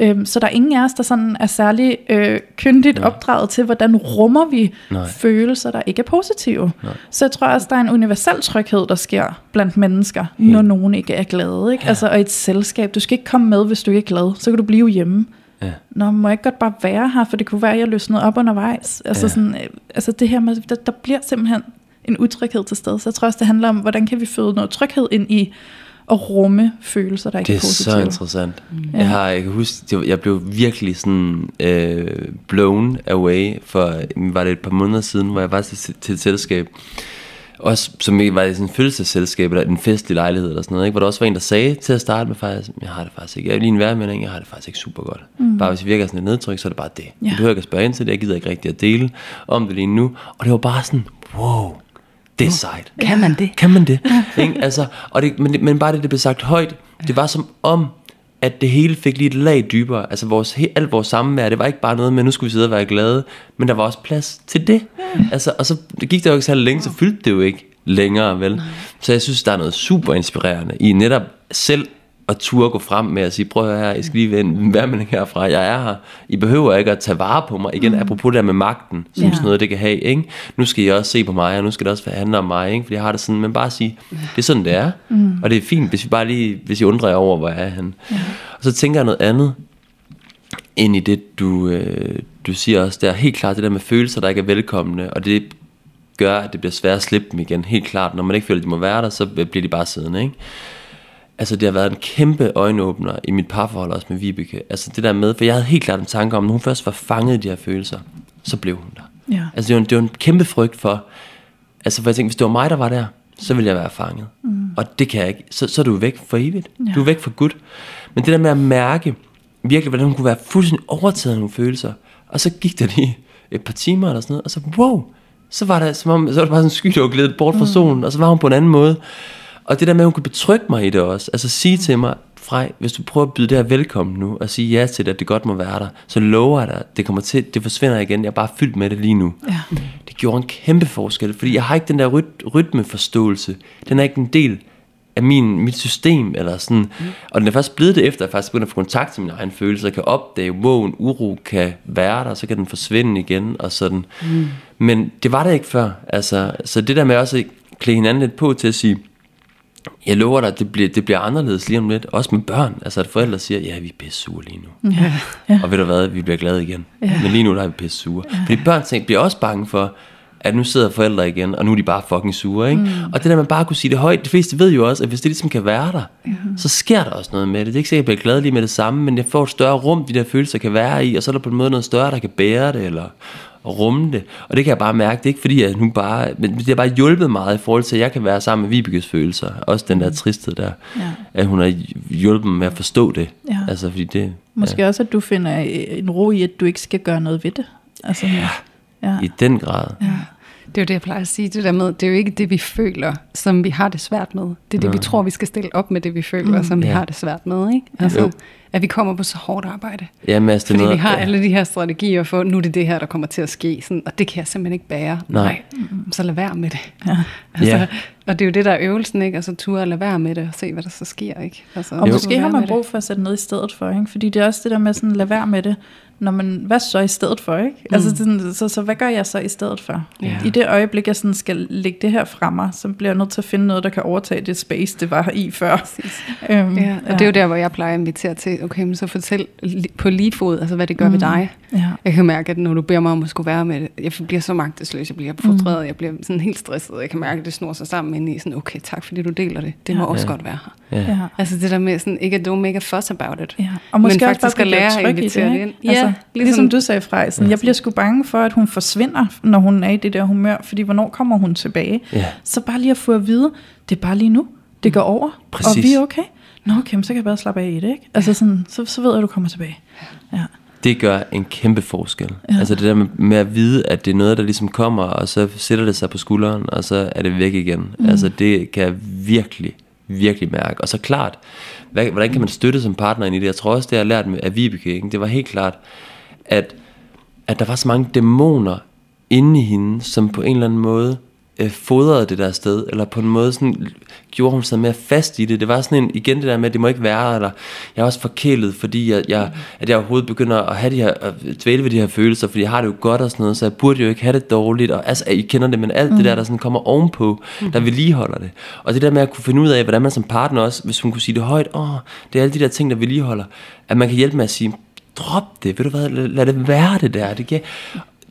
Speaker 2: Øhm, så der er ingen af os, der sådan er særlig øh, kyndigt Nej. opdraget til, hvordan rummer vi Nej. følelser, der ikke er positive. Nej. Så jeg tror også, der er en universel tryghed, der sker blandt mennesker, Helt. når nogen ikke er glade. Ikke? Ja. Altså, og et selskab, du skal ikke komme med, hvis du ikke er glad. Så kan du blive hjemme. Ja. Nå, må jeg ikke godt bare være her, for det kunne være, at jeg løsnede op undervejs. Altså, ja. sådan, øh, altså det her med, der, der bliver simpelthen en utryghed til stede. Så jeg tror også, det handler om, hvordan kan vi føde noget tryghed ind i at rumme følelser, der ikke
Speaker 3: er
Speaker 2: positive.
Speaker 3: Det er så interessant. Mm. Jeg, har, jeg kan huske, jeg blev virkelig sådan øh, blown away for, var det et par måneder siden, hvor jeg var til, til et selskab, også som var i sådan en følelsesselskab, eller en festlig lejlighed eller sådan noget, ikke? hvor der også var en, der sagde til at starte med faktisk, jeg har det faktisk ikke, jeg er lige en værmelding, jeg har det faktisk ikke super godt. Mm. Bare hvis jeg virker sådan et nedtryk, så er det bare det. Ja. Du behøver ikke at spørge ind til det, jeg gider ikke rigtig at dele om det lige nu. Og det var bare sådan, wow, det er sejt.
Speaker 1: Kan man det?
Speaker 3: Kan man det? ikke? Altså, og det men, men bare det, det blev sagt højt, det var som om, at det hele fik lige et lag dybere. Altså vores, alt vores samvær, det var ikke bare noget med, nu skulle vi sidde og være glade, men der var også plads til det. Altså, og så gik der jo ikke så længe, så fyldte det jo ikke længere, vel? Nej. Så jeg synes, der er noget super inspirerende i netop selv at turde gå frem med at sige, prøv at her, I skal lige vende værmelding herfra, jeg er her. I behøver ikke at tage vare på mig. Igen, mm. apropos det der med magten, som ja. sådan noget, det kan have. Ikke? Nu skal I også se på mig, og nu skal det også handle om mig. Ikke? Fordi jeg har det sådan, men bare sige, det er sådan, det er. Mm. Og det er fint, hvis vi bare lige, hvis I undrer jer over, hvor jeg er henne. Ja. Og så tænker jeg noget andet, ind i det, du, øh, du siger også der. Helt klart det der med følelser, der ikke er velkomne, og det gør, at det bliver svært at slippe dem igen. Helt klart, når man ikke føler, at de må være der, så bliver de bare siddende. Ikke? Altså det har været en kæmpe øjenåbner i mit parforhold også med Vibeke. Altså det der med, for jeg havde helt klart en tanke om, når hun først var fanget i de her følelser, så blev hun der. Ja. Altså det var, en, det var en kæmpe frygt for, altså for jeg tænkte, hvis det var mig, der var der, så ville jeg være fanget. Mm. Og det kan jeg ikke. Så, så er du væk for evigt. Ja. Du er væk for Gud. Men det der med at mærke, virkelig, hvordan hun kunne være fuldstændig overtaget af nogle følelser, og så gik der lige et par timer eller sådan noget, og så wow, så var det som om, så var det bare sådan en sky, der var glædet bort fra mm. solen, og så var hun på en anden måde. Og det der med, at hun kunne betrygge mig i det også. Altså sige til mig, Frej, hvis du prøver at byde det her velkommen nu, og sige ja til det, at det godt må være der, så lover jeg dig, det kommer til, det forsvinder igen. Jeg er bare fyldt med det lige nu. Ja. Det gjorde en kæmpe forskel, fordi jeg har ikke den der ryt, rytmeforståelse. Den er ikke en del af min, mit system, eller sådan. Mm. Og den er først blevet det efter, at jeg faktisk begynder at få kontakt til mine egne følelser. Kan opdage, hvor en uro kan være der, så kan den forsvinde igen, og sådan. Mm. Men det var det ikke før. Altså, så det der med også at klæde hinanden lidt på til at sige, jeg lover dig, det bliver, det bliver anderledes lige om lidt. Også med børn. Altså at forældre siger, ja, vi er pisse sure lige nu. Ja. Ja. Og ved du hvad, vi bliver glade igen. Ja. Men lige nu der er vi pisse sure. Ja. Fordi børn tænker, bliver også bange for, at nu sidder forældre igen, og nu er de bare fucking sure. Ikke? Mm. Og det der, man bare kunne sige det højt, de fleste ved jo også, at hvis det ligesom kan være der, mm. så sker der også noget med det. Det er ikke sikkert, at jeg bliver glad lige med det samme, men jeg får et større rum, de der følelser kan være i, og så er der på en måde noget større, der kan bære det, eller rumme det. Og det kan jeg bare mærke, det er ikke fordi, at nu bare, men det har bare hjulpet meget i forhold til, at jeg kan være sammen med Vibekes følelser. Også den der mm. tristhed der. Ja. At hun har hjulpet mig med at forstå det. Ja. Altså, fordi det
Speaker 2: Måske ja. også, at du finder en ro i, at du ikke skal gøre noget ved det. Altså,
Speaker 3: ja, ja. i den grad. Ja.
Speaker 1: Det er jo det, jeg plejer at sige. Det, der med, det er jo ikke det, vi føler, som vi har det svært med. Det er det, ja. vi tror, vi skal stille op med det, vi føler, mm. som ja. vi har det svært med. Ikke? Altså, jo at vi kommer på så hårdt arbejde.
Speaker 3: Ja, men altså,
Speaker 1: Fordi
Speaker 3: noget,
Speaker 1: vi har ja. alle de her strategier for, nu er det det her, der kommer til at ske, sådan, og det kan jeg simpelthen ikke bære. Nej. Nej. Så lad være med det. Ja. Altså, ja. Og det er jo det, der er øvelsen, ikke? Altså ture at lade være med det, og se, hvad der så sker, ikke? Altså,
Speaker 2: og måske har man brug for at sætte noget i stedet for, ikke? Fordi det er også det der med sådan, lade være med det. Når man, hvad så i stedet for, ikke? Mm. Altså sådan, så, så hvad gør jeg så i stedet for? Ja. I det øjeblik, jeg sådan skal lægge det her fra mig, så bliver jeg nødt til at finde noget, der kan overtage det space, det var i før.
Speaker 1: Øhm, ja, og ja. det er jo der, hvor jeg plejer at invitere til, okay, men så fortæl på lige fod, altså hvad det gør mm. ved dig. Ja. Jeg kan mærke, at når du beder mig om at skulle være med det, jeg bliver så magtesløs, jeg bliver frustreret, mm. jeg bliver sådan helt stresset, jeg kan mærke, at det snor sig sammen ind i sådan, okay, tak fordi du deler det, det må ja. også ja. godt være her. Ja. Altså det der med sådan, ikke at don't make a fuss about it, ja.
Speaker 2: og måske men faktisk at lære at invitere det, ind. Ja, altså, ligesom, ligesom du sagde, Frej, sådan, jeg bliver sgu bange for, at hun forsvinder, når hun er i det der humør, fordi hvornår kommer hun tilbage? Ja. Så bare lige at få at vide, det er bare lige nu, det går over, Præcis. og vi er okay. Nå okay, så kan jeg bare slappe af i det, ikke? Altså sådan, så, så ved jeg, at du kommer tilbage. Ja.
Speaker 3: Det gør en kæmpe forskel. Ja. Altså det der med, med at vide, at det er noget, der ligesom kommer, og så sætter det sig på skulderen, og så er det væk igen. Mm. Altså det kan virkelig, virkelig mærke. Og så klart, hvad, hvordan kan man støtte som partner ind i det? Jeg tror også, det jeg har lært med af Vibeke, ikke? det var helt klart, at, at der var så mange dæmoner inde i hende, som på en eller anden måde øh, fodrede det der sted, eller på en måde sådan, gjorde hun sig mere fast i det. Det var sådan en, igen det der med, at det må ikke være, eller jeg er også forkælet, fordi jeg, jeg, at jeg overhovedet begynder at have de her, at dvæle ved de her følelser, fordi jeg har det jo godt og sådan noget, så jeg burde jo ikke have det dårligt, og altså, I kender det, men alt mm. det der, der sådan kommer ovenpå, mm. der vedligeholder det. Og det der med at kunne finde ud af, hvordan man som partner også, hvis hun kunne sige det højt, åh, det er alle de der ting, der vedligeholder, at man kan hjælpe med at sige, drop det, ved du hvad, lad, lad det være det der, det giver,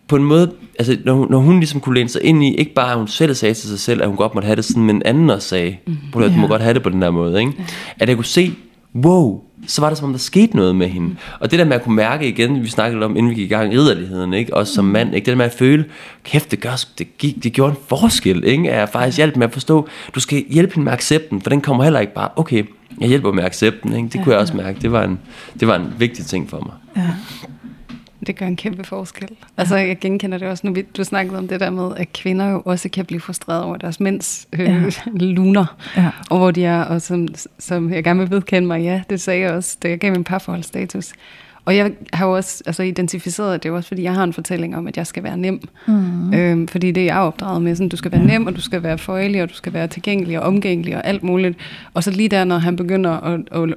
Speaker 3: på en måde, altså når, når hun ligesom kunne læne sig ind i, ikke bare at hun selv sagde til sig selv, at hun godt måtte have det sådan, men anden også sagde, mm, du yeah. må godt have det på den der måde, ikke? Yeah. At jeg kunne se, wow, så var det som om, der skete noget med hende. Mm. Og det der med at kunne mærke igen, vi snakkede om, inden vi gik i gang, ridderligheden, ikke? Også som mm. mand, ikke? Det der med at føle, kæft, det, gør, det, gik, det gjorde en forskel, ikke? At jeg faktisk hjælpe med at forstå, du skal hjælpe hende med accepten, for den kommer heller ikke bare, okay, jeg hjælper med accepten, ikke? Det ja, kunne jeg også mærke, det var, en, det var en vigtig ting for mig. Ja.
Speaker 1: Det gør en kæmpe forskel. Ja. Altså, jeg genkender det også, nu du snakkede om det der med, at kvinder jo også kan blive frustreret over deres mænds øh, ja. luner, ja. og hvor de er, og som, som jeg gerne vil vedkende mig, ja, det sagde jeg også, da jeg gav min parforholdsstatus. Og jeg har jo også altså, identificeret det, er også fordi jeg har en fortælling om, at jeg skal være nem. Mm. Øhm, fordi det er jeg opdraget med, sådan, du skal være ja. nem, og du skal være føjelig, og du skal være tilgængelig og omgængelig og alt muligt. Og så lige der, når han begynder at, at, at,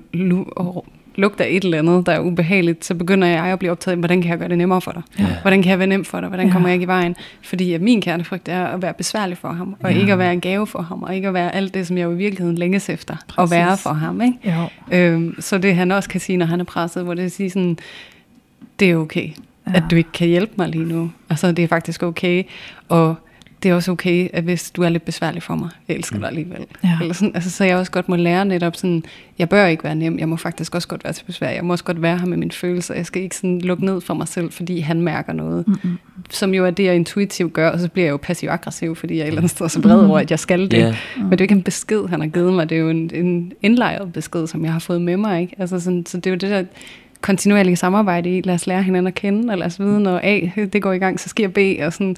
Speaker 1: at lugter et eller andet, der er ubehageligt, så begynder jeg at blive optaget af, hvordan kan jeg gøre det nemmere for dig? Ja. Hvordan kan jeg være nem for dig? Hvordan ja. kommer jeg ikke i vejen? Fordi at min kernefrygt er at være besværlig for ham, og ja. ikke at være en gave for ham, og ikke at være alt det, som jeg jo i virkeligheden længes efter Præcis. at være for ham. Ikke? Øhm, så det han også kan sige, når han er presset, hvor det er sige sådan, det er okay, ja. at du ikke kan hjælpe mig lige nu. Altså det er faktisk okay, og det er også okay, at hvis du er lidt besværlig for mig, jeg elsker mm. dig alligevel. Ja. Eller sådan, altså, så jeg også godt må lære netop sådan, jeg bør ikke være nem, jeg må faktisk også godt være til besvær, jeg må også godt være her med mine følelser, jeg skal ikke sådan lukke ned for mig selv, fordi han mærker noget, mm-hmm. som jo er det, jeg intuitivt gør, og så bliver jeg jo passiv-aggressiv, fordi jeg et eller andet sted så bred over, at jeg skal det. Yeah. Men det er jo ikke en besked, han har givet mig, det er jo en, en indlejret besked, som jeg har fået med mig. Ikke? Altså sådan, så det er jo det der kontinuerlige samarbejde i, lad os lære hinanden at kende, og lad os vide, når A det går i gang, så sker B, og sådan,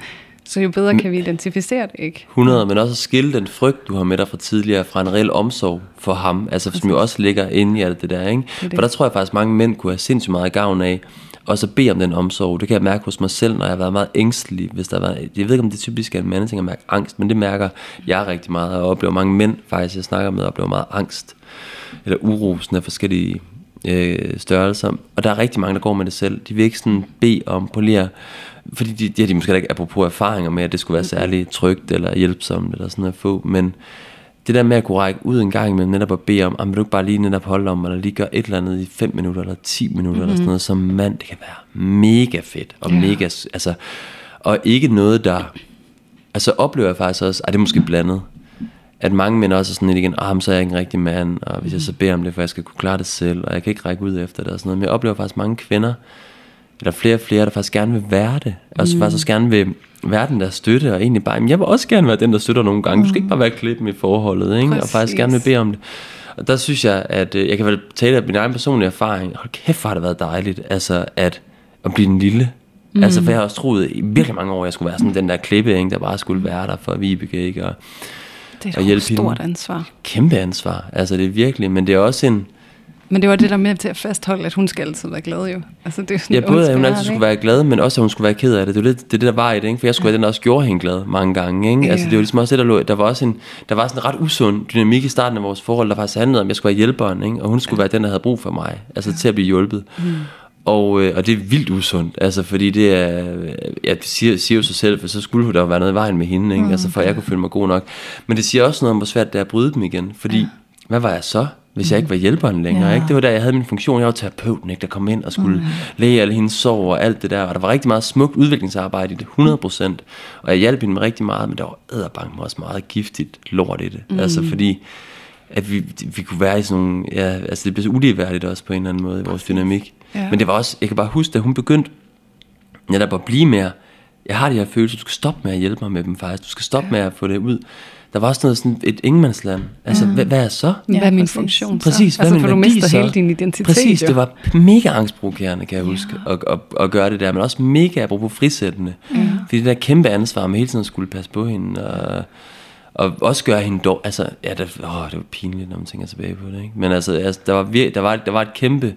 Speaker 1: så jo bedre kan vi identificere det, ikke?
Speaker 3: 100, men også at skille den frygt, du har med dig fra tidligere, fra en reel omsorg for ham, altså som jo også ligger inde i alt det der, ikke? Det det. For der tror jeg faktisk, mange mænd kunne have sindssygt meget gavn af, også at bede om den omsorg. Det kan jeg mærke hos mig selv, når jeg har været meget ængstelig. Hvis der var, jeg ved ikke, om det typisk er en mand, at mærke angst, men det mærker jeg rigtig meget, og oplever mange mænd faktisk, jeg snakker med, oplever meget angst, eller uro, sådan af forskellige øh, størrelser. Og der er rigtig mange, der går med det selv. De vil ikke sådan bede om, polere fordi de, de har de måske ikke apropos erfaringer med, at det skulle være særlig trygt eller hjælpsomt eller sådan at få, men det der med at kunne række ud en gang med netop at bede om, vil du ikke bare lige netop holde om, eller lige gøre et eller andet i 5 minutter eller 10 minutter mm-hmm. eller sådan mhm. noget, som mand, det kan være mega fedt, og ja. mega, altså, og ikke noget, der, altså oplever jeg faktisk også, at det er måske blandet, at mange mænd også er sådan lidt igen, ah, så er jeg ikke en rigtig mand, og hvis jeg så beder om det, for jeg skal kunne klare det selv, og jeg kan ikke række ud efter det og sådan noget, men jeg oplever faktisk mange kvinder, eller flere og flere, der faktisk gerne vil være det. Og så mm. faktisk også gerne vil være den der støtte, og egentlig bare, jamen, jeg vil også gerne være den, der støtter nogle gange. Mm. Du skal ikke bare være klippen i forholdet, ikke? og faktisk gerne vil bede om det. Og der synes jeg, at øh, jeg kan vel tale af min egen personlige erfaring. Hold kæft, har det været dejligt, altså at, at blive den lille. Mm. Altså, for jeg har også troet i virkelig mange år, at jeg skulle være sådan den der klippe, ikke, der bare skulle være der for Vibeke, ikke? Og,
Speaker 1: det er et stort hende. ansvar.
Speaker 3: Kæmpe ansvar. Altså, det er virkelig, men det er også en,
Speaker 1: men det var det der med til at fastholde, at hun skal altid være glad jo. Altså, det er sådan,
Speaker 3: ja, både at hun altid skulle være glad, men også at hun skulle være ked af det. Det er det, det, det der var i det, ikke? for jeg skulle være den, der også gjorde hende glad mange gange. Ikke? Altså, det var ligesom også det, der lå. Der var også en, der var sådan en ret usund dynamik i starten af vores forhold, der faktisk handlede om, at jeg skulle være hjælperen, ikke? og hun skulle være den, der havde brug for mig, altså til at blive hjulpet. Mm. Og, øh, og det er vildt usundt, altså fordi det er, det siger, siger jo sig selv, for så skulle der være noget i vejen med hende, ikke? Mm. altså for at jeg kunne føle mig god nok. Men det siger også noget om, hvor svært det er at bryde dem igen, fordi ja. hvad var jeg så? Hvis jeg ikke var hjælperen længere. Ja. Ikke? Det var der, jeg havde min funktion. Jeg var terapeuten, ikke? der kom ind og skulle mm. læge alle hendes sorg og alt det der. Og der var rigtig meget smukt udviklingsarbejde i det, 100%. Og jeg hjalp hende med rigtig meget, men der var æderbank også meget giftigt lort i det. Mm. Altså fordi, at vi, vi kunne være i sådan nogle, ja, altså det blev så uligeværdigt også på en eller anden måde i vores dynamik. Ja. Men det var også, jeg kan bare huske, da hun begyndte netop at blive mere, jeg har de her følelser, du skal stoppe med at hjælpe mig med dem faktisk, du skal stoppe ja. med at få det ud der var også noget sådan et ingenmandsland. Altså, mm. hvad, hvad er så?
Speaker 1: Ja, hvad er min funktion
Speaker 3: så? Præcis, hvad
Speaker 1: altså,
Speaker 3: er min
Speaker 1: for du mister så? hele din identitet.
Speaker 3: Præcis, jo. det var mega angstprovokerende, kan jeg ja. huske, at, at, at, gøre det der, men også mega apropos frisættende. Mm. Fordi det der kæmpe ansvar med hele tiden skulle passe på hende, og, og også gøre hende dog, altså, ja, det, åh, det var pinligt, når man tænker tilbage på det, ikke? Men altså, altså der, var vir, der, var, der var et kæmpe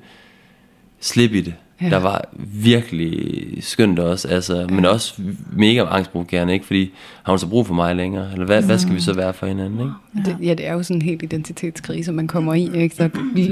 Speaker 3: slip i det, ja. der var virkelig skønt også, altså, ja. men også mega angstprovokerende, ikke? Fordi har hun så brug for mig længere? Eller hvad, mm. hvad skal vi så være for hinanden, ikke?
Speaker 1: Ja. Det, ja, det er jo sådan en helt identitetskrise, man kommer i, ikke? Så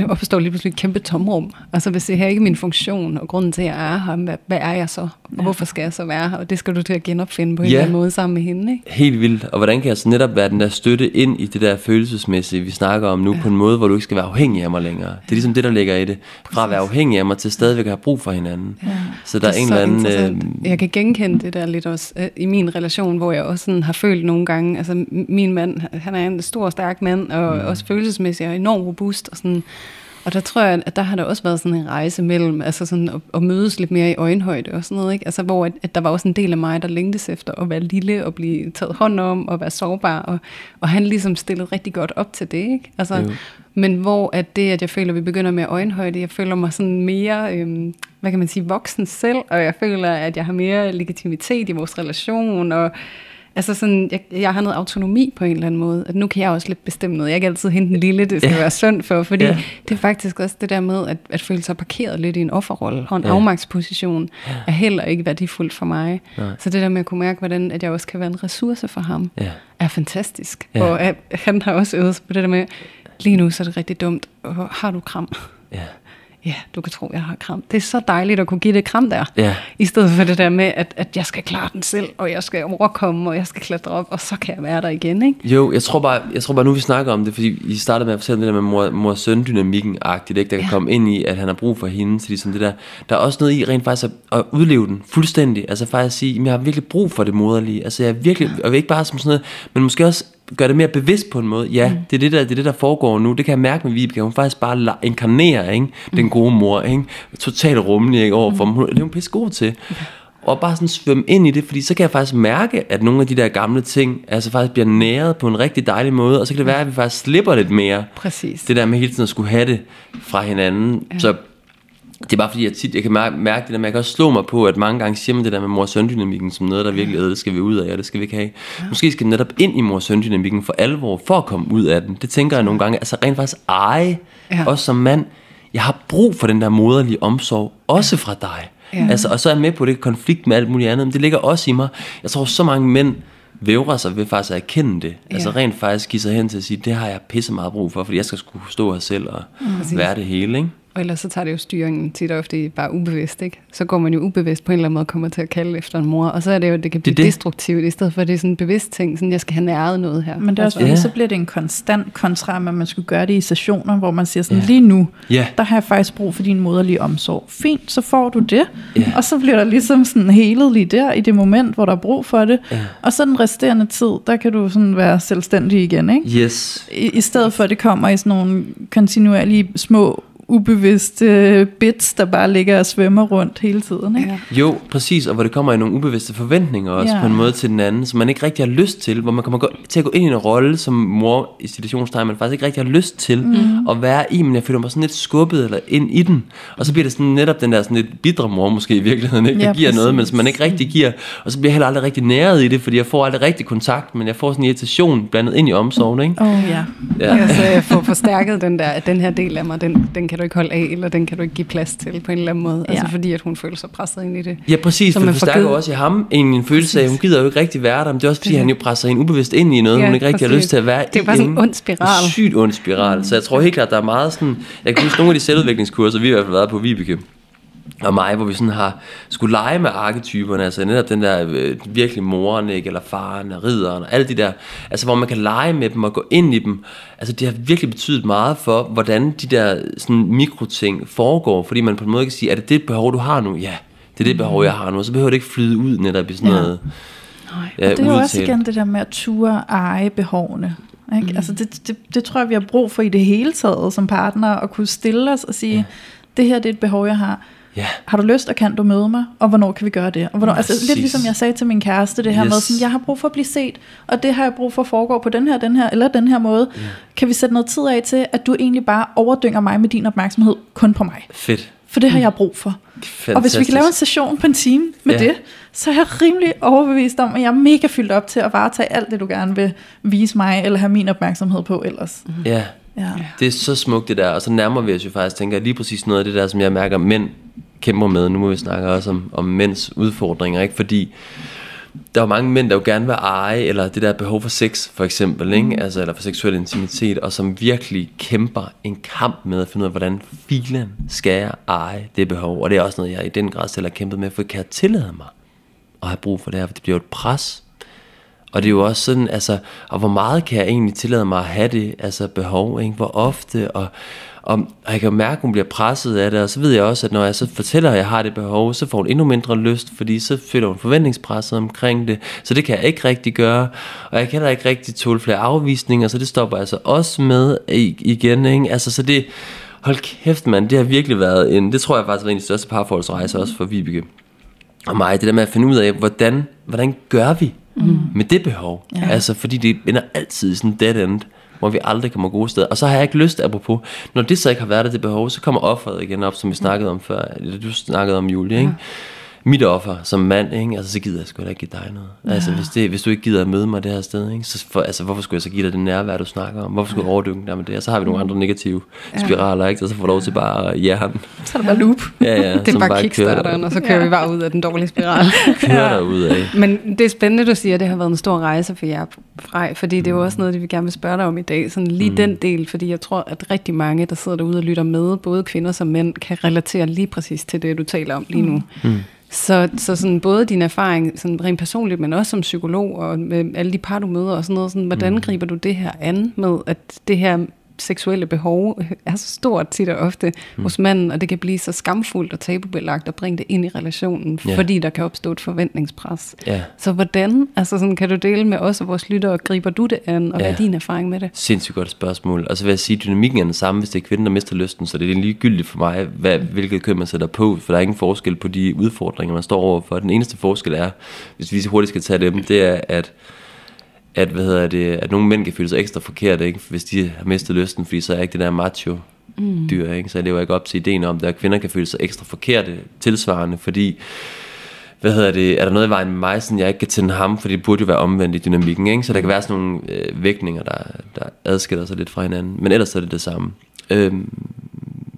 Speaker 1: opstår lige pludselig et kæmpe tomrum. Altså, hvis det her ikke er min funktion, og grunden til, at jeg er her, hvad, hvad er jeg så? Og ja. hvorfor skal jeg så være her? Og det skal du til at genopfinde på en ja. eller anden måde sammen med hende, ikke?
Speaker 3: Helt vildt. Og hvordan kan jeg så netop være den der støtte ind i det der følelsesmæssige, vi snakker om nu, ja. på en måde, hvor du ikke skal være afhængig af mig længere. Det er ligesom det, der ligger i det. Fra at være afhængig af mig til stadigvæk at have brug for hinanden. Ja. Så der er, er en eller anden...
Speaker 1: Øh, jeg kan genkende det der lidt også øh, i min relation, hvor jeg også sådan har følt nogle gange, altså min mand, han er en stor, stærk mand, og mm. også følelsesmæssigt og enormt robust, og sådan, og der tror jeg, at der har der også været sådan en rejse mellem, altså sådan at, at mødes lidt mere i øjenhøjde og sådan noget, ikke? Altså hvor at, at der var også en del af mig, der længtes efter at være lille og blive taget hånd om og være sårbar, og, og han ligesom stillede rigtig godt op til det, ikke? Altså, jo. men hvor at det, at jeg føler, at vi begynder med øjenhøjde, jeg føler mig sådan mere, øhm, hvad kan man sige, voksen selv, og jeg føler, at jeg har mere legitimitet i vores relation, og Altså sådan, jeg, jeg har noget autonomi på en eller anden måde, at nu kan jeg også lidt bestemme noget. Jeg kan altid hente en lille, det skal ja. være synd for, fordi ja. det er faktisk også det der med, at, at føle sig parkeret lidt i en offerrolle og en ja. afmagtsposition, ja. er heller ikke værdifuldt for mig. Nej. Så det der med at kunne mærke, hvordan at jeg også kan være en ressource for ham, ja. er fantastisk. Ja. Og at, han har også øvet sig på det der med, lige nu så er det rigtig dumt, og har du kram? Ja ja, du kan tro, jeg har kram. Det er så dejligt at kunne give det kram der. Ja. I stedet for det der med, at, at jeg skal klare den selv, og jeg skal overkomme, og jeg skal klatre op, og så kan jeg være der igen, ikke?
Speaker 3: Jo, jeg tror bare, jeg tror bare nu vi snakker om det, fordi I startede med at fortælle det der med mor, mor-søn-dynamikken-agtigt, ikke? der kan ja. komme ind i, at han har brug for hende, så ligesom det der. Der er også noget i rent faktisk at, at udleve den fuldstændig. Altså faktisk at sige, at jeg har virkelig brug for det moderlige. Altså jeg er virkelig, og ikke bare som sådan noget, men måske også gør det mere bevidst på en måde. Ja, mm. det, er det, der, det er det, der foregår nu. Det kan jeg mærke med Vibeke. Hun faktisk bare inkarnerer ikke? den mm. gode mor. Ikke? Totalt rummelig ikke? overfor mm. Det er hun pisse god til. Og bare sådan svømme ind i det, fordi så kan jeg faktisk mærke, at nogle af de der gamle ting, altså faktisk bliver næret på en rigtig dejlig måde, og så kan det være, at vi faktisk slipper lidt mere.
Speaker 1: Præcis.
Speaker 3: Det der med hele tiden at skulle have det fra hinanden. Ja. Så det er bare fordi, jeg tit, jeg kan mærke det der, men jeg kan også slå mig på, at mange gange siger man det der med mor søn dynamikken som noget, der virkelig er, det skal vi ud af, og det skal vi ikke have. Ja. Måske skal det netop ind i mor søn dynamikken for alvor, for at komme ud af den. Det tænker jeg nogle gange, altså rent faktisk eje, ja. også som mand, jeg har brug for den der moderlige omsorg, også fra dig. Ja. Altså, og så er jeg med på det konflikt med alt muligt andet, men det ligger også i mig. Jeg tror, så mange mænd vævrer sig ved faktisk at erkende det. Ja. Altså rent faktisk give sig hen til at sige, det har jeg pisse meget brug for, fordi jeg skal skulle stå her selv og mm. være det hele, ikke?
Speaker 1: Og ellers så tager det jo styringen tit og ofte bare ubevidst, ikke? Så går man jo ubevidst på en eller anden måde kommer til at kalde efter en mor, og så er det jo, det kan blive det, det. destruktivt, i stedet for at det er sådan en bevidst ting, sådan jeg skal have næret noget her.
Speaker 2: Men det er også fordi, ja. så bliver det en konstant kontra, at man skulle gøre det i sessioner, hvor man siger sådan, ja. lige nu, ja. der har jeg faktisk brug for din moderlige omsorg. Fint, så får du det, ja. og så bliver der ligesom sådan helet lige der, i det moment, hvor der er brug for det, ja. og så den resterende tid, der kan du sådan være selvstændig igen, ikke?
Speaker 3: Yes.
Speaker 2: I, I stedet for, at det kommer i sådan nogle kontinuerlige små ubevidste bits, der bare ligger og svømmer rundt hele tiden. Ikke?
Speaker 3: Ja. Jo, præcis, og hvor det kommer i nogle ubevidste forventninger også ja. på en måde til den anden, som man ikke rigtig har lyst til, hvor man kommer til at gå ind i en rolle som mor i situationstegn, man faktisk ikke rigtig har lyst til mm. at være i, men jeg føler mig sådan lidt skubbet eller ind i den, og så bliver det sådan netop den der sådan lidt bidre mor måske i virkeligheden, ikke? der ja, giver præcis. noget, men som man ikke rigtig giver, og så bliver jeg heller aldrig rigtig næret i det, fordi jeg får aldrig rigtig kontakt, men jeg får sådan en irritation blandet ind i omsorgen. Ikke?
Speaker 1: Oh, ja. ja. ja. så jeg får forstærket den der, den her del af mig, den, den kan du ikke holde af, eller den kan du ikke give plads til på en eller anden måde. Altså, ja. Altså fordi, at hun føler sig presset ind i det.
Speaker 3: Ja, præcis, for det forstærker også i ham en, en følelse af, at hun gider jo ikke rigtig være der, men det er også fordi, det. han jo presser hende ubevidst ind i noget, ja, hun ikke rigtig præcis. har lyst til at være
Speaker 1: i. Det er bare sådan en ond spiral.
Speaker 3: En sygt ond spiral. Mm. Så jeg tror helt klart, der er meget sådan, jeg kan huske nogle af de selvudviklingskurser, vi har i hvert fald været på Vibeke, og mig, hvor vi sådan har skulle lege med arketyperne, altså netop den der øh, virkelig moren, ikke, eller faren, og ridderen, og alle de der, altså hvor man kan lege med dem og gå ind i dem, altså det har virkelig betydet meget for, hvordan de der sådan mikroting foregår, fordi man på en måde kan sige, er det det behov, du har nu? Ja, det er det behov, jeg har nu, så behøver det ikke flyde ud netop i sådan ja. noget.
Speaker 2: Nej. Ja, og det er jo også igen det der med at ture eje behovene. Ikke? Mm. Altså det, det, det tror jeg, vi har brug for i det hele taget som partner, at kunne stille os og sige, ja. det her det er et behov, jeg har Ja. Har du lyst, og kan du møde mig? Og hvornår kan vi gøre det? Og hvornår, altså, lidt ligesom jeg sagde til min kæreste, det her yes. med, sådan, jeg har brug for at blive set, og det har jeg brug for at foregå på den her, den her, eller den her måde. Yeah. Kan vi sætte noget tid af til, at du egentlig bare overdynger mig med din opmærksomhed kun på mig?
Speaker 3: Fedt.
Speaker 2: For det har jeg brug for. Fantastisk. Og hvis vi kan lave en session på en time med ja. det, så er jeg rimelig overbevist om, at jeg er mega fyldt op til at varetage alt det, du gerne vil vise mig, eller have min opmærksomhed på ellers.
Speaker 3: Mm. Ja. Ja, det er så smukt det der, og så nærmer vi os jo faktisk, tænker jeg, lige præcis noget af det der, som jeg mærker, mænd kæmper med. Nu må vi snakke også om, om mænds udfordringer, ikke? Fordi der er jo mange mænd, der jo gerne vil eje, eller det der behov for sex, for eksempel, ikke? Altså, eller for seksuel intimitet, og som virkelig kæmper en kamp med at finde ud af, hvordan filen skal jeg eje det behov. Og det er også noget, jeg i den grad selv har kæmpet med, for kan jeg tillade mig at have brug for det her, for det bliver jo et pres. Og det er jo også sådan, altså, og hvor meget kan jeg egentlig tillade mig at have det, altså behov, ikke? Hvor ofte, og, og jeg kan mærke, at hun bliver presset af det, og så ved jeg også, at når jeg så fortæller, at jeg har det behov, så får hun endnu mindre lyst, fordi så føler hun forventningspresset omkring det. Så det kan jeg ikke rigtig gøre, og jeg kan heller ikke rigtig tåle flere afvisninger, så det stopper altså også med igen, ikke? Altså, så det, hold kæft mand, det har virkelig været en, det tror jeg faktisk var en af de største parforholdsrejser også for Vibeke og mig, det der med at finde ud af, hvordan, hvordan gør vi mm. med det behov? Ja. Altså, fordi det ender altid i sådan dead end hvor vi aldrig kommer gode steder. Og så har jeg ikke lyst, apropos, når det så ikke har været det behov, så kommer offeret igen op, som vi snakkede om før, eller du snakkede om, Julie, ikke? Ja mit offer som mand, ikke? Altså, så gider jeg sgu da ikke give dig noget. Ja. Altså, hvis, det, hvis du ikke gider at møde mig det her sted, ikke? Så for, altså, hvorfor skulle jeg så give dig det nærvær, du snakker om? Hvorfor skulle jeg overdykke dig med det? Og så har vi nogle andre negative ja. spiraler, ikke? Og så får du lov til bare at jern.
Speaker 1: Så er der bare loop.
Speaker 3: Ja, ja.
Speaker 1: det er bare, bare kickstarteren, og så kører ja. vi bare ud af den dårlige spiral.
Speaker 3: kører ja. ud af.
Speaker 1: Men det er spændende, du siger, at det har været en stor rejse for jer, Frej, fordi det er jo også noget, det vi gerne vil spørge dig om i dag. Sådan lige mm. den del, fordi jeg tror, at rigtig mange, der sidder derude og lytter med, både kvinder som mænd, kan relatere lige præcis til det, du taler om lige nu. Mm. Så, så sådan både din erfaring sådan rent personligt, men også som psykolog og med alle de par, du møder og sådan noget, sådan, hvordan mm. griber du det her an med, at det her seksuelle behov er så stort tit og ofte mm. hos manden, og det kan blive så skamfuldt og tabubelagt at bringe det ind i relationen, yeah. fordi der kan opstå et forventningspres. Yeah. Så hvordan, altså sådan, kan du dele med os og vores lyttere, griber du det an, og yeah. hvad er din erfaring med det?
Speaker 3: Sindssygt godt spørgsmål. Altså vil jeg sige, dynamikken er den samme, hvis det er kvinden, der mister lysten, så det er ligegyldigt for mig, hvad, hvilket køn man sætter på, for der er ingen forskel på de udfordringer, man står overfor. Den eneste forskel er, hvis vi så hurtigt skal tage dem, det er, at at, hvad hedder det, at nogle mænd kan føle sig ekstra forkert, ikke? hvis de har mistet lysten, fordi så er jeg ikke det der macho mm. dyr, ikke? så jeg lever ikke op til ideen om, at kvinder kan føle sig ekstra forkerte tilsvarende, fordi hvad hedder det, er der noget i vejen med mig, sådan jeg ikke kan tænde ham, for det burde jo være omvendt i dynamikken, ikke? så der kan være sådan nogle øh, vægtninger, der, der adskiller sig lidt fra hinanden, men ellers er det det samme. Øhm,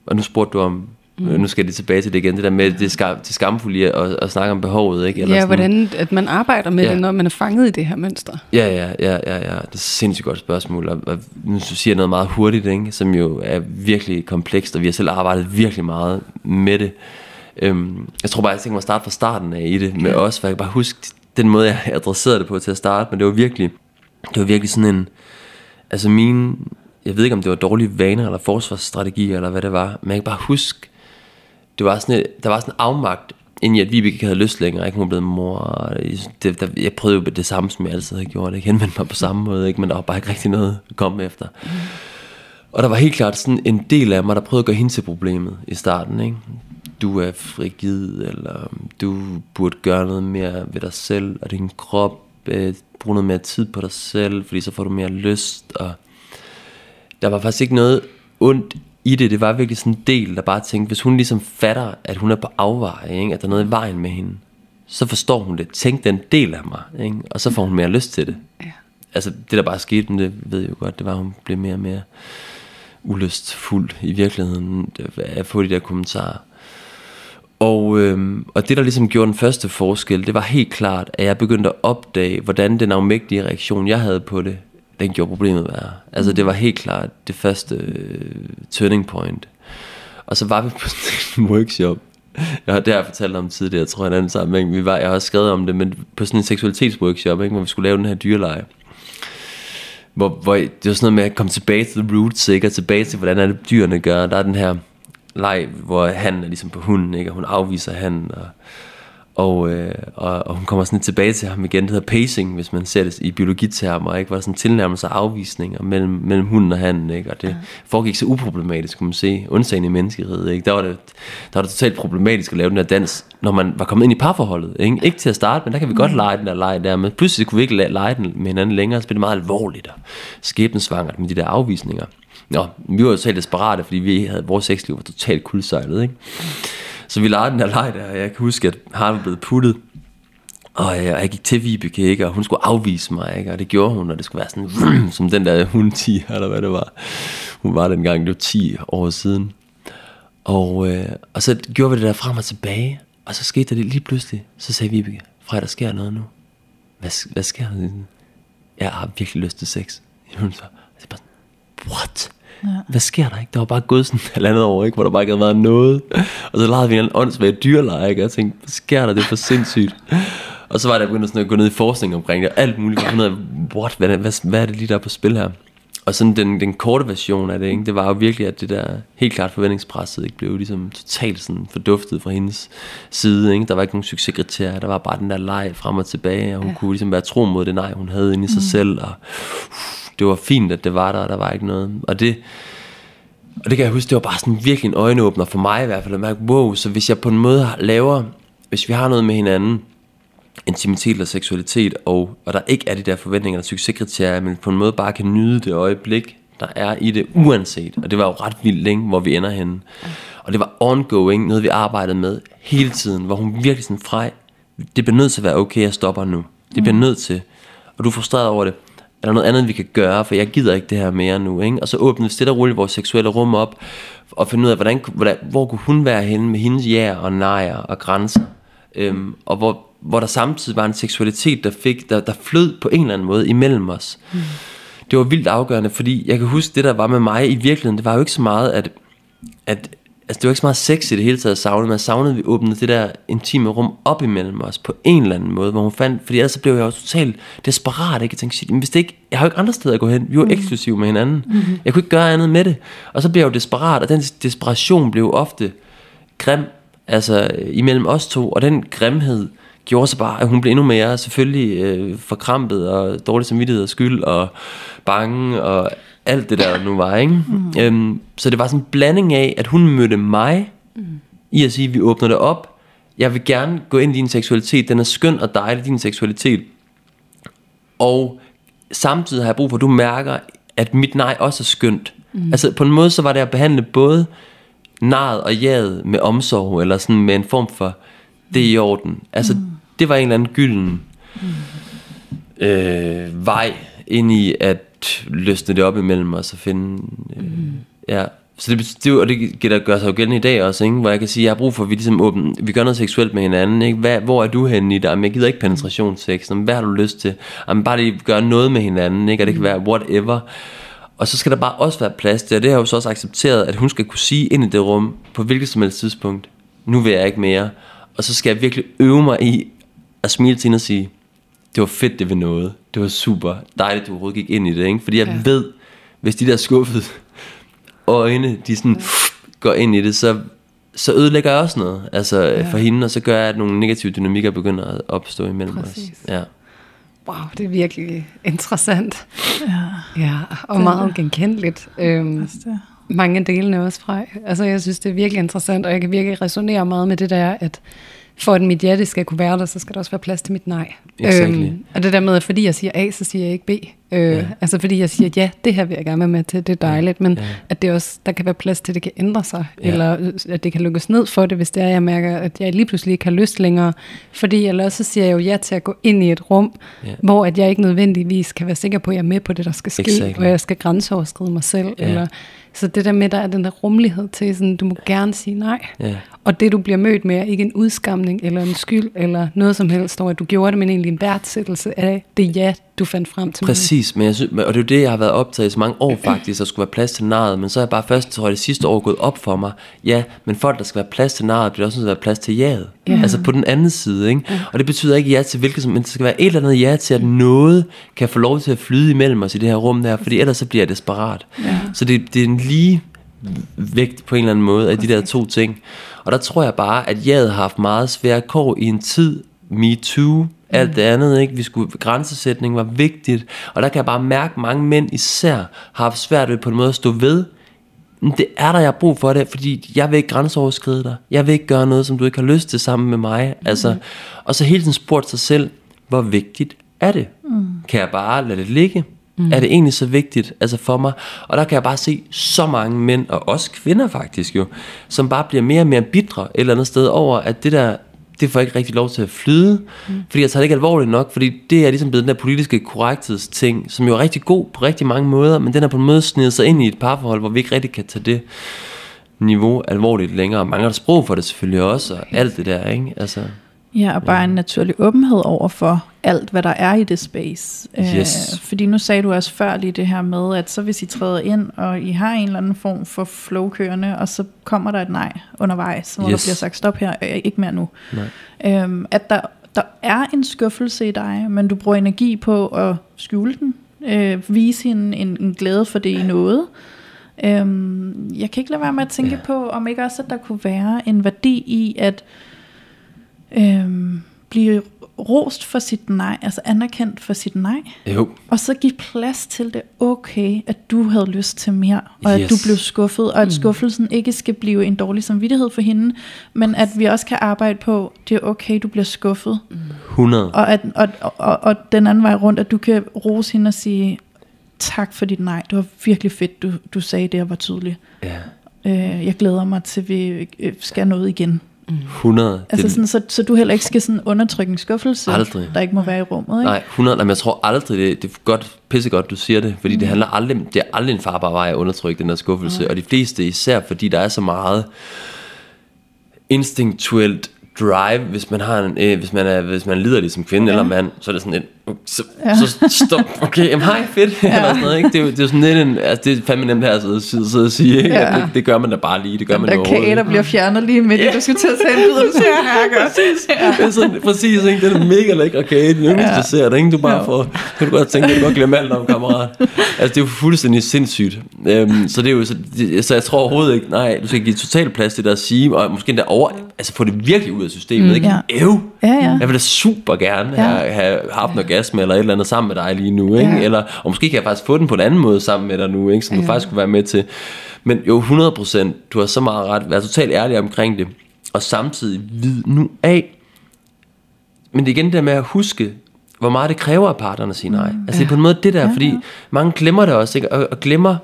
Speaker 3: og nu spurgte du om, Mm. Nu skal det tilbage til det igen, det der med det, skam, det skamfulde at, at snakke om behovet. Ikke?
Speaker 1: Eller ja, sådan, hvordan at man arbejder med ja. det, når man er fanget i det her mønster.
Speaker 3: Ja, ja, ja, ja, ja. det er et sindssygt godt spørgsmål. Og, og nu siger jeg noget meget hurtigt, ikke? som jo er virkelig komplekst, og vi har selv arbejdet virkelig meget med det. Øhm, jeg tror bare, jeg tænker mig at starte fra starten af i det med ja. os, for jeg kan bare huske den måde, jeg adresserede det på til at starte, men det var virkelig, det var virkelig sådan en, altså min, jeg ved ikke om det var dårlige vaner eller forsvarsstrategi eller hvad det var, men jeg kan bare huske, det var sådan et, der var sådan en afmagt, inden at Vibeke ikke havde lyst længere, ikke? hun var blevet mor. Det, der, jeg prøvede jo det samme, som jeg altid havde gjort, ikke? henvendte mig på samme måde, ikke? men der var bare ikke rigtig noget at komme efter. Mm. Og der var helt klart sådan en del af mig, der prøvede at gøre hende til problemet i starten. Ikke? Du er frigid, eller um, du burde gøre noget mere ved dig selv, og din krop, øh, bruge noget mere tid på dig selv, fordi så får du mere lyst. Og der var faktisk ikke noget ondt i det, det var virkelig sådan en del, der bare tænkte, hvis hun ligesom fatter, at hun er på afveje, ikke? at der er noget i vejen med hende, så forstår hun det. Tænk den del af mig, ikke? og så får hun mere lyst til det. Ja. Altså det der bare skete, men det ved jeg jo godt, det var, at hun blev mere og mere ulystfuld i virkeligheden at få de der kommentarer. Og, øhm, og det der ligesom gjorde den første forskel, det var helt klart, at jeg begyndte at opdage, hvordan den afmægtige reaktion, jeg havde på det, den gjorde problemet værre. Altså det var helt klart det første uh, turning point. Og så var vi på sådan en workshop. Jeg har, det har jeg fortalt om tidligere, jeg tror, en anden sammenhæng. Vi var, jeg har også skrevet om det, men på sådan en seksualitetsworkshop, ikke, hvor vi skulle lave den her dyreleje. Hvor, hvor det var sådan noget med at komme tilbage til the roots, ikke? og tilbage til, hvordan er det, dyrene gør. Der er den her leg, hvor han er ligesom på hunden, ikke? og hun afviser han, og og, øh, og, og hun kommer sådan lidt tilbage til ham igen, det hedder pacing, hvis man ser det i biologitermer, ikke? hvor der sådan tilnærmelse og afvisninger mellem, mellem hunden og handen, ikke? og det ja. foregik så uproblematisk, kan man se, undsagen i menneskehed. Ikke? Der, var det, der var det totalt problematisk at lave den her dans, når man var kommet ind i parforholdet. Ikke, ikke til at starte, men der kan vi godt lege den der leg der, men pludselig kunne vi ikke lege den med hinanden længere, så blev det meget alvorligt og skæbnesvangert med de der afvisninger. Nå, vi var jo totalt desperate, fordi vi havde, vores sexliv var totalt kuldsejlet, ikke? Så vi legede den her leg der, og jeg kan huske, at han blev puttet. Og øh, jeg, jeg gik til Vibeke, ikke? og hun skulle afvise mig, ikke? og det gjorde hun, og det skulle være sådan, vrum, som den der hun 10, eller hvad det var. Hun var dengang, det var 10 år siden. Og, øh, og så gjorde vi det der frem og tilbage, og så skete der det lige pludselig. Så sagde Vibeke, Frej, der sker noget nu. Hvad, hvad sker der? Jeg har virkelig lyst til sex. Hun så, og så bare sådan, what? Ja. Hvad sker der ikke? Der var bare gået sådan et halvandet år, ikke? hvor der bare ikke havde været noget. Og så legede vi en åndssvagt dyrleje, ikke? og jeg tænkte, hvad sker der? Det er for sindssygt. Og så var der begyndt sådan at gå ned i forskning omkring det, og alt muligt. Og af, what? Hvad, hvad, hvad er det lige, der er på spil her? Og sådan den, den korte version af det, ikke? det var jo virkelig, at det der helt klart forventningspresset ikke blev ligesom totalt sådan forduftet fra hendes side. Ikke? Der var ikke nogen succeskriterier, der var bare den der leg frem og tilbage, og hun ja. kunne ligesom være tro mod det nej, hun havde inde i sig mm. selv. Og, uff, det var fint, at det var der, og der var ikke noget. Og det, og det kan jeg huske, det var bare sådan virkelig en øjenåbner for mig i hvert fald, at mærke, wow, så hvis jeg på en måde laver, hvis vi har noget med hinanden, intimitet og seksualitet, og, og der ikke er de der forventninger og succeskriterier, men på en måde bare kan nyde det øjeblik, der er i det, uanset. Og det var jo ret vildt, ikke, hvor vi ender henne. Og det var ongoing, noget vi arbejdede med hele tiden, hvor hun virkelig sådan frej, det bliver nødt til at være okay, jeg stopper nu. Det bliver mm. nødt til. Og du er frustreret over det. Er der noget andet, vi kan gøre, for jeg gider ikke det her mere nu. Ikke? Og så åbnede vi stille og roligt vores seksuelle rum op, og finde ud af, hvordan, hvordan, hvor kunne hun være henne med hendes ja og nejer og grænser. Øhm, og hvor, hvor der samtidig var en seksualitet, der, fik, der, der flød på en eller anden måde imellem os. Mm. Det var vildt afgørende, fordi jeg kan huske, det der var med mig i virkeligheden, det var jo ikke så meget, at, at altså det var ikke så meget sex i det hele taget savnet, men savnede, vi åbnede det der intime rum op imellem os på en eller anden måde, hvor hun fandt, fordi ellers så blev jeg jo totalt desperat, ikke? Jeg tænkte, shit, hvis det ikke, jeg har jo ikke andre steder at gå hen, vi var mm. eksklusive med hinanden, mm-hmm. jeg kunne ikke gøre andet med det, og så blev jeg jo desperat, og den desperation blev ofte grim, altså imellem os to, og den grimhed, gjorde så bare, at hun blev endnu mere selvfølgelig øh, forkrampet og dårlig samvittighed og skyld og bange og alt det der, nu var. Ikke? Mm. Øhm, så det var sådan en blanding af, at hun mødte mig mm. i at sige, at vi åbner det op. Jeg vil gerne gå ind i din seksualitet. Den er skøn og dejlig, din seksualitet. Og samtidig har jeg brug for, at du mærker, at mit nej også er skønt. Mm. Altså på en måde, så var det at behandle både naret og jaget med omsorg, eller sådan med en form for, det er i orden. Altså, mm. det var en eller anden gylden mm. øh, vej ind i at løsne det op imellem os og finde... Øh, mm. Ja, så det, det, og det, der gør sig jo gældende i dag også, ikke? hvor jeg kan sige, at jeg har brug for, at vi ligesom åbner, vi gør noget seksuelt med hinanden. Ikke? Hvad, hvor er du henne i? Jamen, jeg gider ikke penetrationssex. Jamen, hvad har du lyst til? Jamen, bare lige gøre noget med hinanden, ikke? og det kan være whatever. Og så skal der bare også være plads til, og det har jeg jo så også accepteret, at hun skal kunne sige ind i det rum, på hvilket som helst tidspunkt, nu vil jeg ikke mere. Og så skal jeg virkelig øve mig i at smile til hende og sige, det var fedt, det vi nåede. Det var super dejligt, du overhovedet gik ind i det. Ikke? Fordi jeg ja. ved, hvis de der skuffede øjne, de sådan ja. går ind i det, så, så ødelægger jeg også noget altså, ja. for hende, og så gør jeg, at nogle negative dynamikker begynder at opstå imellem Præcis. os. Ja.
Speaker 1: Wow, det er virkelig interessant. Ja, ja og det meget genkendeligt. Øhm, mange af delene også fra. Altså, jeg synes, det er virkelig interessant, og jeg kan virkelig resonere meget med det der, at for at mit hjerte skal kunne være der, så skal der også være plads til mit nej. Exactly. Øhm, og det der med, at fordi jeg siger A, så siger jeg ikke B. Øh, yeah. Altså fordi jeg siger, ja, det her vil jeg gerne være med til, det er dejligt, men yeah. at det også, der kan være plads til, at det kan ændre sig, yeah. eller øh, at det kan lukkes ned for det, hvis det er, jeg mærker, at jeg lige pludselig ikke har lyst længere. Fordi eller også så siger jeg jo ja til at gå ind i et rum, yeah. hvor at jeg ikke nødvendigvis kan være sikker på, at jeg er med på det, der skal ske, exactly. og jeg skal grænseoverskride mig selv, yeah. eller så det der med, der er den der rummelighed til, sådan, du må gerne sige nej. Ja. Og det du bliver mødt med er ikke en udskamning, eller en skyld, eller noget som helst, hvor du gjorde det, men egentlig en værdsættelse af det ja, du fandt frem til
Speaker 3: Præcis, men jeg synes, og det er jo det, jeg har været optaget i så mange år faktisk, at skulle være plads til naret, men så er jeg bare først, tror jeg, det sidste år gået op for mig, ja, men at der skal være plads til naret, bliver også nødt til at være plads til jaet. Ja. Altså på den anden side, ikke? Ja. Og det betyder ikke ja til hvilket som, men det skal være et eller andet ja til, at noget kan få lov til at flyde imellem os i det her rum der, fordi ellers så bliver jeg desperat. Ja. Så det, det er en lige vægt på en eller anden måde af de der to ting. Og der tror jeg bare, at jeg har haft meget svære kår i en tid, me too, alt det andet, ikke? Vi skulle, grænsesætning var vigtigt, og der kan jeg bare mærke, at mange mænd især har haft svært ved på en måde at stå ved, men det er der, jeg har brug for det, fordi jeg vil ikke grænseoverskride dig. Jeg vil ikke gøre noget, som du ikke har lyst til sammen med mig. Mm. Altså, og så hele tiden spurgt sig selv, hvor vigtigt er det? Mm. Kan jeg bare lade det ligge? Mm. Er det egentlig så vigtigt altså for mig? Og der kan jeg bare se så mange mænd, og også kvinder faktisk jo, som bare bliver mere og mere bitre et eller andet sted over, at det der, det får ikke rigtig lov til at flyde, mm. fordi jeg tager det ikke alvorligt nok, fordi det er ligesom blevet den der politiske korrekthedsting, som jo er rigtig god på rigtig mange måder, men den er på en måde snedet sig ind i et parforhold, hvor vi ikke rigtig kan tage det niveau alvorligt længere. Mange har sprog for det selvfølgelig også, og alt det der, ikke? Altså,
Speaker 2: Ja, og bare en naturlig åbenhed over for alt, hvad der er i det space.
Speaker 3: Yes.
Speaker 2: Øh, fordi nu sagde du også før lige det her med, at så hvis I træder ind, og I har en eller anden form for flow kørende, og så kommer der et nej undervejs, hvor yes. Der bliver sagt stop her, øh, ikke mere nu.
Speaker 3: Nej.
Speaker 2: Øhm, at der, der er en skuffelse i dig, men du bruger energi på at skjule den, øh, vise hende en, en glæde for det i noget. Øhm, jeg kan ikke lade være med at tænke
Speaker 3: ja.
Speaker 2: på, om ikke også, at der kunne være en værdi i at øhm, blive rost for sit nej, altså anerkendt for sit nej,
Speaker 3: jo,
Speaker 2: og så give plads til det okay, at du havde lyst til mere, og yes. at du blev skuffet, og at skuffelsen ikke skal blive en dårlig samvittighed for hende, men at vi også kan arbejde på, det er okay, du bliver skuffet,
Speaker 3: 100.
Speaker 2: og, at, og, og, og den anden vej rundt, at du kan rose hende og sige, tak for dit nej, det var virkelig fedt, du, du sagde det, og var tydelig.
Speaker 3: Ja,
Speaker 2: Øh, jeg glæder mig til, at vi øh, skal noget igen.
Speaker 3: 100.
Speaker 2: Altså
Speaker 3: det,
Speaker 2: sådan, så, så du heller ikke skal sådan undertrykke en skuffelse,
Speaker 3: Aldrig.
Speaker 2: der ikke må være i rummet. Ikke?
Speaker 3: Nej, 100, nej, men jeg tror aldrig, det, det er godt, pissegodt, du siger det, fordi mm. det handler aldrig, det er aldrig en farbar vej at undertrykke den der skuffelse, mm. og de fleste især, fordi der er så meget instinktuelt drive, hvis man har en, øh, hvis man er hvis man lider som kvinde ja. eller mand, så er det sådan en så, ja. så stop, okay, jamen hej, fedt, ja. eller sådan noget, ikke? Det er det er sådan lidt en, altså det er fandme nemt her at sidde, sidde, sidde og sige, ikke?
Speaker 2: Ja.
Speaker 3: Det, det, gør man da bare lige, det gør
Speaker 2: Den
Speaker 3: man
Speaker 2: der
Speaker 3: jo
Speaker 2: kage,
Speaker 3: overhovedet
Speaker 2: der bliver fjernet lige midt
Speaker 3: Ja.
Speaker 2: du skal til at tage en bid, og du siger, ja,
Speaker 3: præcis. Det er sådan, præcis, ikke? Det er mega lækker kage, den yndligste
Speaker 2: Ja.
Speaker 3: det, ikke? Du bare
Speaker 2: Jo.
Speaker 3: får, kan du godt tænke, du kan godt glemme alt om, kammerat. Altså, det er jo fuldstændig sindssygt. Øhm, så det er jo, så, det, så jeg tror overhovedet ikke, nej, du skal give total plads til det at sige, og måske endda over, altså få det virkelig ud af systemet, mm, ikke?
Speaker 2: ja.
Speaker 3: Ev,
Speaker 2: Ja, ja.
Speaker 3: jeg vil da super gerne have, have haft en orgasme eller et eller andet sammen med dig lige nu, ikke?
Speaker 2: Ja.
Speaker 3: Eller, og måske kan jeg faktisk få den på en anden måde sammen med dig nu, ikke? Som du faktisk kunne være med til. Men jo, 100%, du har så meget ret, vær totalt ærlig omkring det, og samtidig vid nu af, men det er igen det der med at huske, hvor meget det kræver af partnerne at sige nej. Mm, altså det er på en måde det der,
Speaker 2: Ja,
Speaker 3: fordi
Speaker 2: ja.
Speaker 3: mange glemmer det også, ikke? Og, og glemmer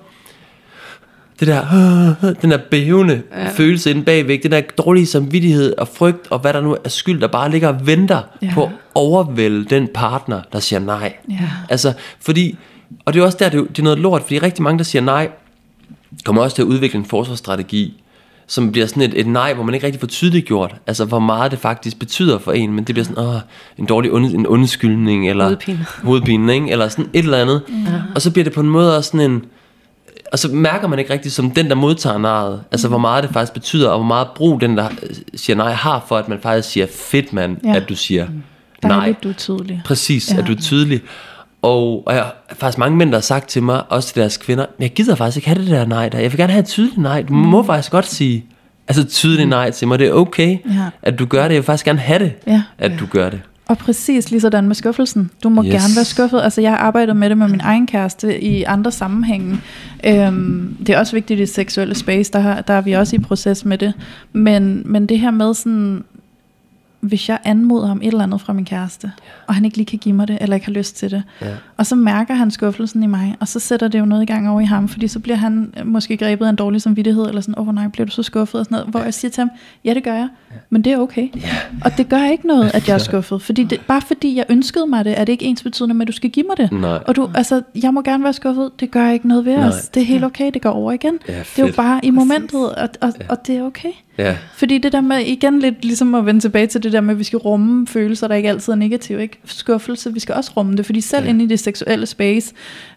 Speaker 3: det der, den der bævende ja. følelse inde bagvæk, den der dårlige samvittighed og frygt, og hvad der nu er skyld, der bare ligger og venter
Speaker 2: Ja.
Speaker 3: ja. på at overvælde den partner, der siger nej.
Speaker 2: Ja.
Speaker 3: Altså, fordi, og det er også der, det er, det er noget lort, fordi rigtig mange, der siger nej, kommer også til at udvikle en forsvarsstrategi, som bliver sådan et, et nej, hvor man ikke rigtig får tydeligt gjort, altså hvor meget det faktisk betyder for en, men det bliver sådan, åh, en dårlig und, en undskyldning, eller
Speaker 1: Hovedpine.
Speaker 3: hovedpine, ikke? eller sådan et eller andet, ja. og så bliver det på en måde også sådan en, og så mærker man ikke rigtig som den, der modtager naret, altså hvor meget det faktisk betyder, og hvor meget brug den, der øh, siger nej, har for, at man faktisk siger, fedt mand,
Speaker 2: Ja.
Speaker 3: ja. at du siger nej.
Speaker 2: Dejligt, du er tydelig.
Speaker 3: Præcis,
Speaker 2: Ja.
Speaker 3: ja. at du er tydelig. Og, og jeg har faktisk mange mænd, der har sagt til mig, også til deres kvinder, men jeg gider faktisk ikke have det der nej der. Jeg vil gerne have et tydeligt nej. Du må faktisk godt sige, altså tydeligt nej til mig. Det er okay,
Speaker 2: Mm. Ja.
Speaker 3: at du gør det. Jeg vil faktisk gerne have det,
Speaker 2: Ja.
Speaker 3: at du gør det.
Speaker 2: Og præcis lige sådan med skuffelsen. Du må yes. Gerne være skuffet. Altså jeg har arbejdet med det med min egen kæreste i andre sammenhænge. Øhm, det er også vigtigt i seksuelle space, der, har, der er vi også i proces med det. Men, men det her med sådan, hvis jeg anmoder ham et eller andet fra min kæreste, og han ikke lige kan give mig det, eller ikke har lyst til det,
Speaker 3: Ja.
Speaker 2: og så mærker han skuffelsen i mig, og så sætter det jo noget i gang over i ham, fordi så bliver han øh, måske grebet af en dårlig samvittighed, eller sådan, åh oh, nej, bliver du så skuffet, og sådan noget, hvor jeg siger til ham, ja det gør jeg, men det er okay.
Speaker 3: Ja.
Speaker 2: Og det gør ikke noget, at jeg er skuffet, fordi det, bare fordi jeg ønskede mig det, er det ikke ens betydende med, at du skal give mig det.
Speaker 3: Nej.
Speaker 2: Og du, altså, jeg må gerne være skuffet, det gør ikke noget ved
Speaker 3: Nej.
Speaker 2: os. Det er helt okay, det går over igen.
Speaker 3: Ja,
Speaker 2: det er jo bare i momentet, og, og, og det er okay.
Speaker 3: Ja,
Speaker 2: Fordi det der med, igen lidt ligesom at vende tilbage til det der med, at vi skal rumme følelser, der ikke altid er negative, ikke? Skuffelse, vi skal også rumme det, fordi selv ja. Inde i det seksuelle space,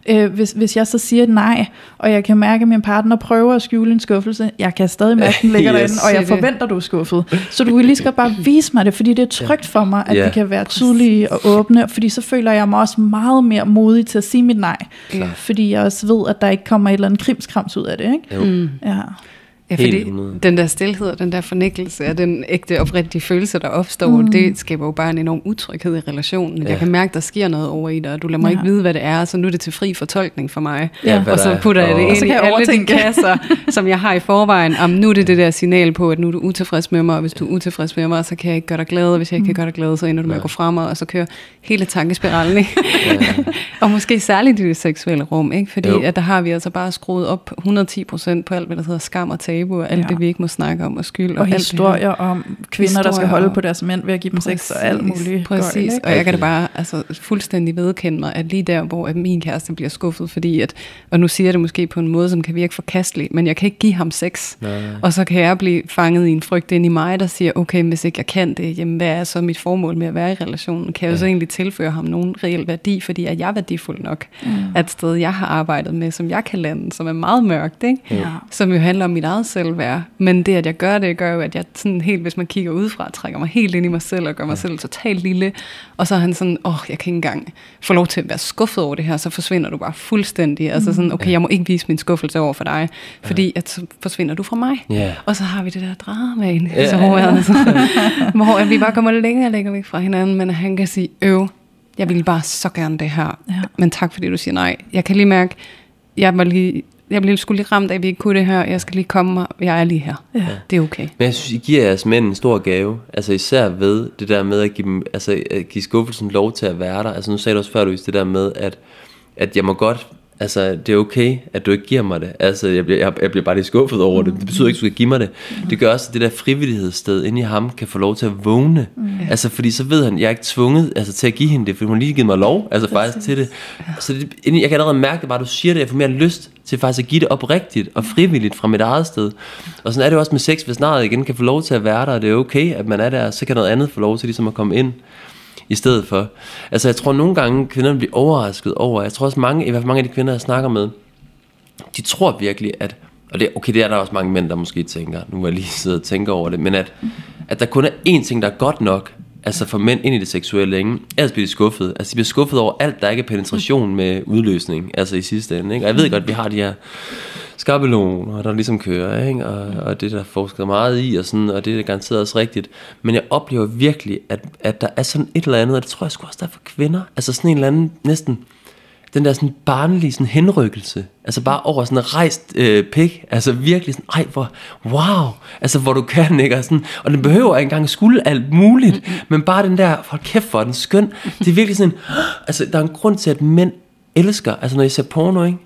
Speaker 2: øh, hvis, hvis jeg så siger nej, og jeg kan mærke, at min partner prøver at skjule en skuffelse, jeg kan stadig mærke, at den ligger
Speaker 3: Yes.
Speaker 2: derinde, og jeg forventer, du er skuffet. Så du kan lige skal bare vise mig det, fordi det er trygt for mig, at
Speaker 3: Ja.
Speaker 2: vi kan være tydelige og åbne, fordi så føler jeg mig også meget mere modig til at sige mit nej.
Speaker 3: Klart.
Speaker 2: Fordi jeg også ved, at der ikke kommer et eller andet krimskrams ud af det, ikke?
Speaker 3: jo.
Speaker 1: Mm.
Speaker 2: Ja.
Speaker 1: Ja, fordi
Speaker 3: 100.
Speaker 1: den der stillhed og den der fornægtelse af den ægte oprigtige følelse, der opstår, mm. det skaber jo bare en enorm utryghed i relationen. Ja.
Speaker 3: Ja.
Speaker 1: Jeg kan mærke, der sker noget over i dig, og du lader mig
Speaker 2: Ja.
Speaker 1: ikke vide, hvad det er, så nu er det til fri fortolkning for mig.
Speaker 2: Ja.
Speaker 1: og så
Speaker 3: er.
Speaker 1: putter jeg det ind
Speaker 2: Og så
Speaker 1: i
Speaker 2: kan jeg
Speaker 1: alle de
Speaker 2: overtænke.
Speaker 1: kasser, som jeg har i forvejen. Om nu er det det der signal på, at nu er du utilfreds med mig, og hvis du er utilfreds med mig, så kan jeg ikke gøre dig glad, og hvis jeg ikke kan gøre dig glad, så ender du med at gå frem, og så kører hele tankespiralen. Ikke? og måske særligt i det seksuelle rum, ikke? fordi
Speaker 3: Jo.
Speaker 1: at der har vi altså bare skruet op 110% på alt, hvad der hedder skam og tabu tabu, og alt
Speaker 2: Ja.
Speaker 1: det, vi ikke må snakke om, og skyld.
Speaker 2: Og
Speaker 1: det her.
Speaker 2: historier om kvinder, der skal
Speaker 1: Historier
Speaker 2: holde på deres mænd ved at give dem sex og alt muligt.
Speaker 1: Præcis,
Speaker 2: gøjl,
Speaker 1: og jeg kan da bare altså, fuldstændig vedkende mig, at lige der, hvor at min kæreste bliver skuffet, fordi at, og nu siger jeg det måske på en måde, som kan virke forkastelig, men jeg kan ikke give ham sex.
Speaker 3: Nej.
Speaker 1: Og så kan jeg blive fanget i en frygt ind i mig, der siger, okay, hvis ikke jeg kan det, jamen hvad er så mit formål med at være i relationen? Kan jeg jo så egentlig tilføre ham nogen reel værdi, fordi er jeg værdifuld nok? Mm. At sted, jeg har arbejdet med, som jeg kan lande, som er meget mørkt, ikke?
Speaker 2: Ja.
Speaker 1: som jo handler om mit eget selvværd. Men det, at jeg gør det, gør jo, at jeg sådan helt, hvis man kigger udefra, trækker mig helt ind i mig selv og gør mig selv totalt lille. Og så er han sådan, åh, oh, jeg kan ikke engang få lov til at være skuffet over det her, så forsvinder du bare fuldstændig. Altså sådan, okay, jeg må ikke vise min skuffelse over for dig, fordi at så forsvinder du fra mig.
Speaker 3: Ja.
Speaker 1: Og så har vi det der drama ind,
Speaker 3: Ja.
Speaker 1: så hvor, altså, hvor at vi bare kommer længere og længere væk fra hinanden, men at han kan sige, øv, jeg vil bare så gerne det her,
Speaker 2: Ja.
Speaker 1: men tak fordi du siger nej. Jeg kan lige mærke, jeg var lige, jeg blev sgu lige ramt af, at vi ikke kunne det her, jeg skal lige komme mig, jeg er lige her.
Speaker 2: Ja.
Speaker 1: Det er okay.
Speaker 3: Men jeg synes, I giver jeres mænd en stor gave. Altså især ved det der med at give, dem, altså, at give skuffelsen lov til at være der. Altså nu sagde du også før, Louise, det der med, at, at jeg må godt, altså det er okay, at du ikke giver mig det. Altså jeg bliver, jeg, jeg bliver bare lidt skuffet over det. Det betyder ikke, at du skal give mig det. Det gør også, at det der frivillighedssted inde i ham kan få lov til at vågne. Altså fordi så ved han, at jeg er ikke tvunget altså, til at give hende det, for hun har lige givet mig lov, altså faktisk til det. Så det, jeg kan allerede mærke det bare, du siger det, jeg får mere lyst til faktisk at give det oprigtigt og frivilligt fra mit eget sted. Og sådan er det også med sex, hvis snart igen kan få lov til at være der, og det er okay, at man er der, så kan noget andet få lov til ligesom at komme ind i stedet for. Altså jeg tror nogle gange, kvinderne bliver overrasket over, jeg tror også mange, i hvert fald mange af de kvinder, jeg snakker med, de tror virkelig, at, og det, okay, det er der også mange mænd, der måske tænker, nu var jeg lige siddet og tænker over det, men at, at der kun er én ting, der er godt nok, altså for mænd ind i det seksuelle, ikke? ellers bliver de skuffet. Altså de bliver skuffet over alt, der ikke er penetration med udløsning, altså i sidste ende. Ikke? Og jeg ved godt, at vi har de her skabeloner, der ligesom kører, ikke? Og, og det der er forsket meget i, og, sådan, og det er garanteret også rigtigt. Men jeg oplever virkelig, at, at der er sådan et eller andet, og det tror jeg sgu også, der er for kvinder, altså sådan en eller anden næsten, den der sådan barnlige sådan henrykkelse, altså bare over sådan en rejst øh, pik, altså virkelig sådan, ej hvor, wow, altså hvor du kan, ikke, og, sådan, og den behøver ikke engang skulle alt muligt, mm-hmm. men bare den der, for kæft hvor den skøn, det er virkelig sådan, altså der er en grund til, at mænd elsker, altså når I ser porno, ikke,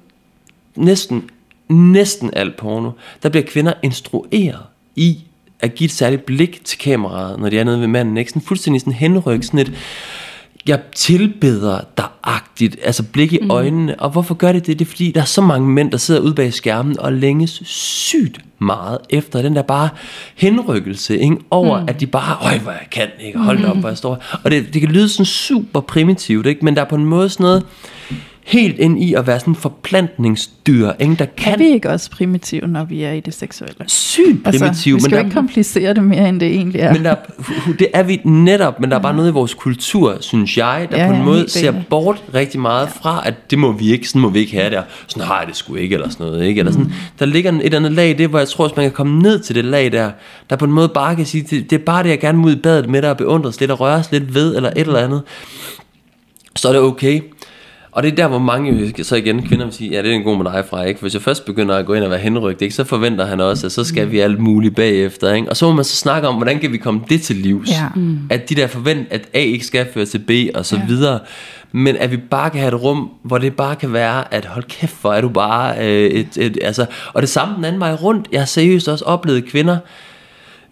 Speaker 3: næsten, næsten alt porno, der bliver kvinder instrueret i at give et særligt blik til kameraet, når de er nede ved manden, ikke? Sådan fuldstændig sådan henryk, sådan et, jeg tilbeder dig-agtigt, altså blik i øjnene. Og hvorfor gør det det? Det er fordi, der er så mange mænd, der sidder ude bag skærmen og længes sygt meget efter den der bare henrykkelse ikke? over, mm. at de bare, øj, hvor jeg kan, ikke? hold op, hvor jeg står. Og det, det kan lyde sådan super primitivt, ikke? men der er på en måde sådan noget helt ind i at være sådan forplantningsdyr, ikke? der
Speaker 2: Er
Speaker 3: kan
Speaker 2: vi ikke også primitive, når vi er i det seksuelle?
Speaker 3: sygt primitiv,
Speaker 2: Altså, vi
Speaker 3: men
Speaker 2: skal
Speaker 3: der,
Speaker 2: jo ikke komplicere det mere, end det egentlig er.
Speaker 3: men der, det er vi netop, men der er bare noget i vores kultur, synes jeg, der
Speaker 2: Ja,
Speaker 3: på en
Speaker 2: ja,
Speaker 3: måde ser bort rigtig meget fra, at det må vi ikke, sådan må vi ikke have der. Sådan har jeg det sgu ikke, eller sådan noget, ikke? Eller sådan,
Speaker 2: Mm.
Speaker 3: Der ligger et andet lag i det, hvor jeg tror, at man kan komme ned til det lag der, der på en måde bare kan sige, det, det er bare det, jeg gerne må ud i badet med dig og beundres lidt og røres lidt ved, eller et eller andet. Så er det okay. Og det er der, hvor mange så igen kvinder vil sige, ja, det er en god med dig fra, ikke? Hvis jeg først begynder at gå ind og være henrygt, ikke? så forventer han også, at så skal vi alt muligt bagefter, ikke? Og så må man så snakke om, hvordan kan vi komme det til livs?
Speaker 2: Ja. Mm.
Speaker 3: At de der forvent, at A ikke skal føre til B, og så
Speaker 2: Ja.
Speaker 3: videre. Men at vi bare kan have et rum, hvor det bare kan være, at hold kæft, hvor er du bare øh, et, et, altså, og det samme den anden vej rundt. Jeg har seriøst også oplevet kvinder,